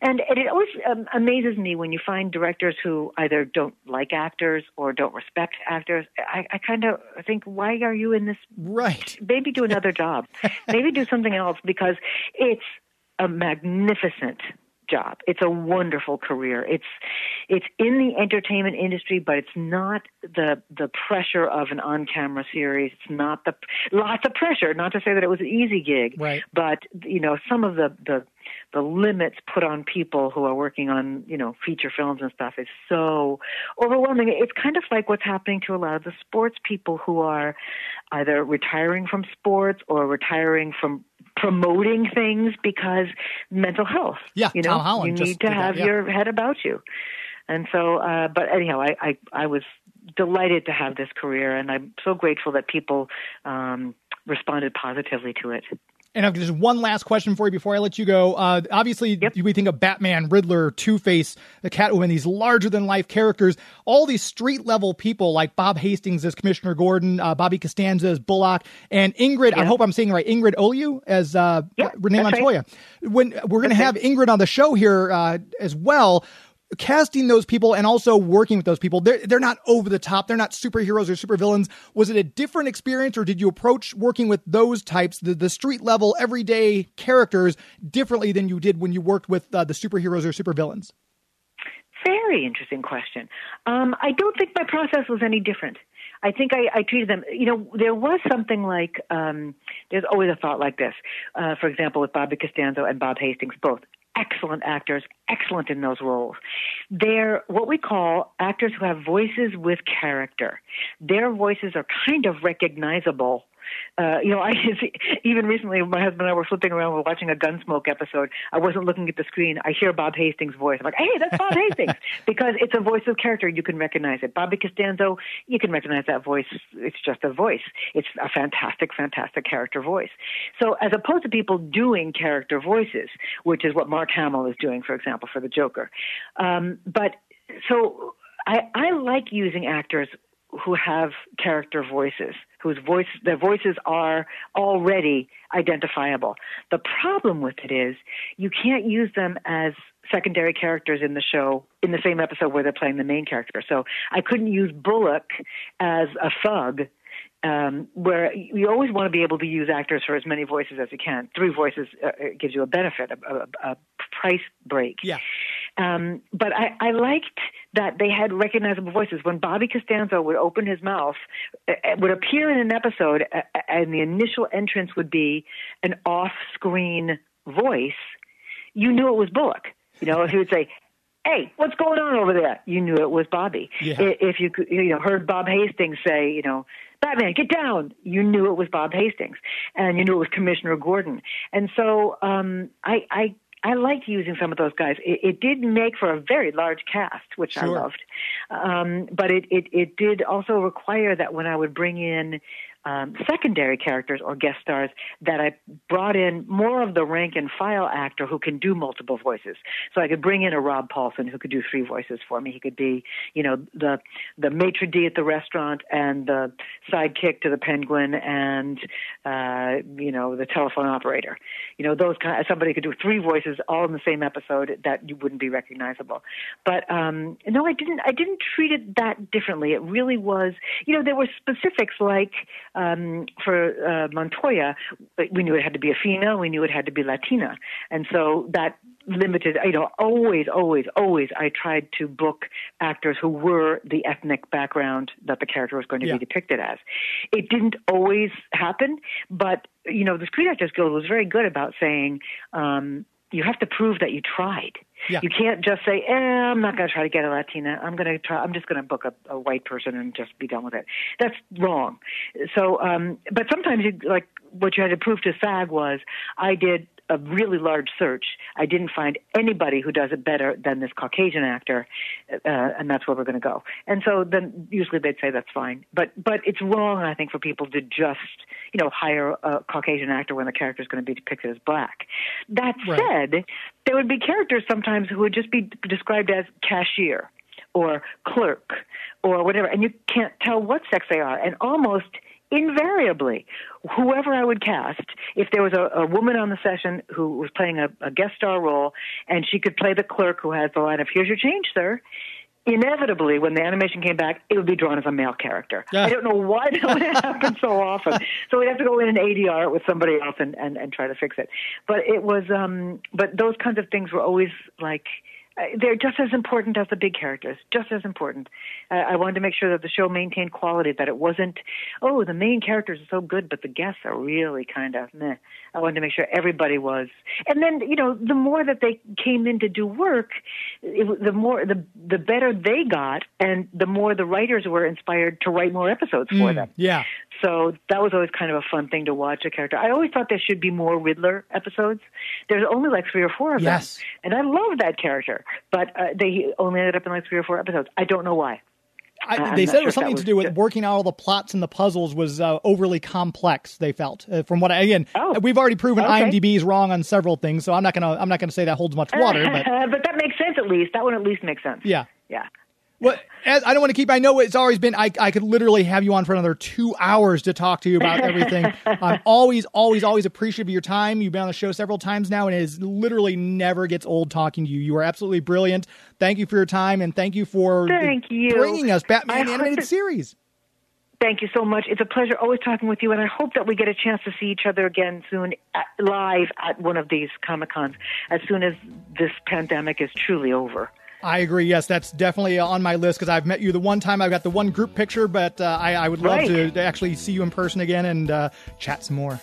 And, and it always um, amazes me when you find directors who either don't like actors or don't respect actors. I, I kind of think, why are you in this? Right. Maybe do another job. Maybe do something else because it's a magnificent job. It's a wonderful career. It's it's in the entertainment industry, but it's not the the pressure of an on-camera series. It's not the lots of pressure. Not to say that it was an easy gig, right. but you know some of the the the limits put on people who are working on you know feature films and stuff is so overwhelming. It's kind of like what's happening to a lot of the sports people who are either retiring from sports or retiring from promoting things because mental health. Yeah, you know, you need to have yeah. your head about you. And so, uh, but anyhow, I, I, I was delighted to have this career, and I'm so grateful that people um, responded positively to it. And I've just one last question for you before I let you go. Uh, obviously, yep. we think of Batman, Riddler, Two Face, the Catwoman, these larger than life characters. All these street level people like Bob Hastings as Commissioner Gordon, uh, Bobby Costanzo as Bullock, and Ingrid. Yep. I hope I'm saying right. Ingrid Oliu as uh, yep, Renee Montoya. Right. When we're going to have Ingrid on the show here uh, as well casting those people and also working with those people. They're, they're not over the top. They're not superheroes or supervillains. Was it a different experience or did you approach working with those types the, the street level everyday characters differently than you did when you worked with uh, the superheroes or supervillains? Very interesting question. Um, i don't think my process was any different. I think I, I treated them. You know, there was something like um, there's always a thought like this. Uh, for example, with Bobby Costanzo and Bob Hastings, both excellent actors, excellent in those roles. They're what we call actors who have voices with character. Their voices are kind of recognizable uh, you know, I even recently, my husband and I were flipping around, we are watching a Gunsmoke episode. I wasn't looking at the screen. I hear Bob Hastings' voice. I'm like, hey, that's Bob Hastings, because it's a voice of character. You can recognize it. Bobby Costanzo, you can recognize that voice. It's just a voice. It's a fantastic, fantastic character voice. So, as opposed to people doing character voices, which is what Mark Hamill is doing, for example, for the Joker, um, but so I, I like using actors who have character voices, whose voice their voices are already identifiable. The problem with it is you can't use them as secondary characters in the show in the same episode where they're playing the main character. So I couldn't use Bullock as a thug um, where you always want to be able to use actors for as many voices as you can. Three voices uh, gives you a benefit, a, a, a price break. Yeah. Um, but I, I liked that they had recognizable voices. When Bobby Costanzo would open his mouth, it uh, uh, would appear in an episode, uh, and the initial entrance would be an off-screen voice. You knew it was Bullock. You know, if he would say, hey, what's going on over there? You knew it was Bobby. Yeah. If you you know heard Bob Hastings say, you know, Batman, get down, you knew it was Bob Hastings, and you knew it was Commissioner Gordon. And so um, I, I I liked using some of those guys. It, it did make for a very large cast, which sure. I loved. Um, but it, it, it did also require that when I would bring in um, secondary characters or guest stars that I brought in more of the rank and file actor who can do multiple voices. So I could bring in a Rob Paulsen who could do three voices for me. He could be, you know, the the maitre d at the restaurant and the sidekick to the penguin and uh, you know the telephone operator. You know, those kind. Of, somebody could do three voices all in the same episode that you wouldn't be recognizable. But um, no, I didn't. I didn't treat it that differently. It really was. You know, there were specifics like um, for uh, Montoya, we knew it had to be a female, we knew it had to be Latina, and so that limited. You know, always, always, always, I tried to book actors who were the ethnic background that the character was going to yeah. be depicted as. It didn't always happen, but you know, the Screen Actors Guild was very good about saying. Um, you have to prove that you tried. Yeah. You can't just say, eh, I'm not going to try to get a Latina. I'm going to try, I'm just going to book a, a white person and just be done with it. That's wrong. So, um, but sometimes you, like, what you had to prove to SAG was I did a really large search. I didn't find anybody who does it better than this Caucasian actor, uh, and that's where we're going to go. And so then usually they'd say that's fine. But but it's wrong, I think, for people to just you know hire a Caucasian actor when the character is going to be depicted as black. That right. said, there would be characters sometimes who would just be described as cashier or clerk or whatever, and you can't tell what sex they are. And almost invariably, whoever I would cast, if there was a, a woman on the session who was playing a, a guest star role and she could play the clerk who has the line of "Here's your change, sir," inevitably, when the animation came back, it would be drawn as a male character. Yeah. I don't know why that would happen so often. So we'd have to go in and ADR it with somebody else and, and, and try to fix it. But it was, um, but those kinds of things were always like, uh, they're just as important as the big characters, just as important. Uh, I wanted to make sure that the show maintained quality, that it wasn't, oh, the main characters are so good, but the guests are really kind of meh. I wanted to make sure everybody was. And then, you know, the more that they came in to do work, it, the more, the, the better they got, and the more the writers were inspired to write more episodes for mm, them. Yeah. So that was always kind of a fun thing to watch a character. I always thought there should be more Riddler episodes. There's only like three or four of yes. them. And I love that character but uh, they only ended up in like three or four episodes. I don't know why. I, they said it was something was to do with working out all the plots and the puzzles was uh, overly complex. They felt, uh, from what I, again, oh, we've already proven okay. IMDb is wrong on several things, so I'm not gonna I'm not gonna say that holds much water. But but that makes sense at least. That one at least makes sense. Yeah, yeah. Well, as, I don't want to keep. I know it's always been. I, I could literally have you on for another two hours to talk to you about everything. I'm always, always, always appreciative of your time. You've been on the show several times now, and it is literally never gets old talking to you. You are absolutely brilliant. Thank you for your time, and thank you for thank you bringing us Batman animated series. Thank you so much. It's a pleasure always talking with you, and I hope that we get a chance to see each other again soon, at, live at one of these comic cons, as soon as this pandemic is truly over. I agree. Yes, that's definitely on my list because I've met you the one time. I've got the one group picture, but uh, I, I, would love right. to, to, actually see you in person again and uh, chat some more.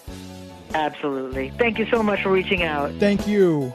Absolutely. Thank you so much for reaching out. Thank you.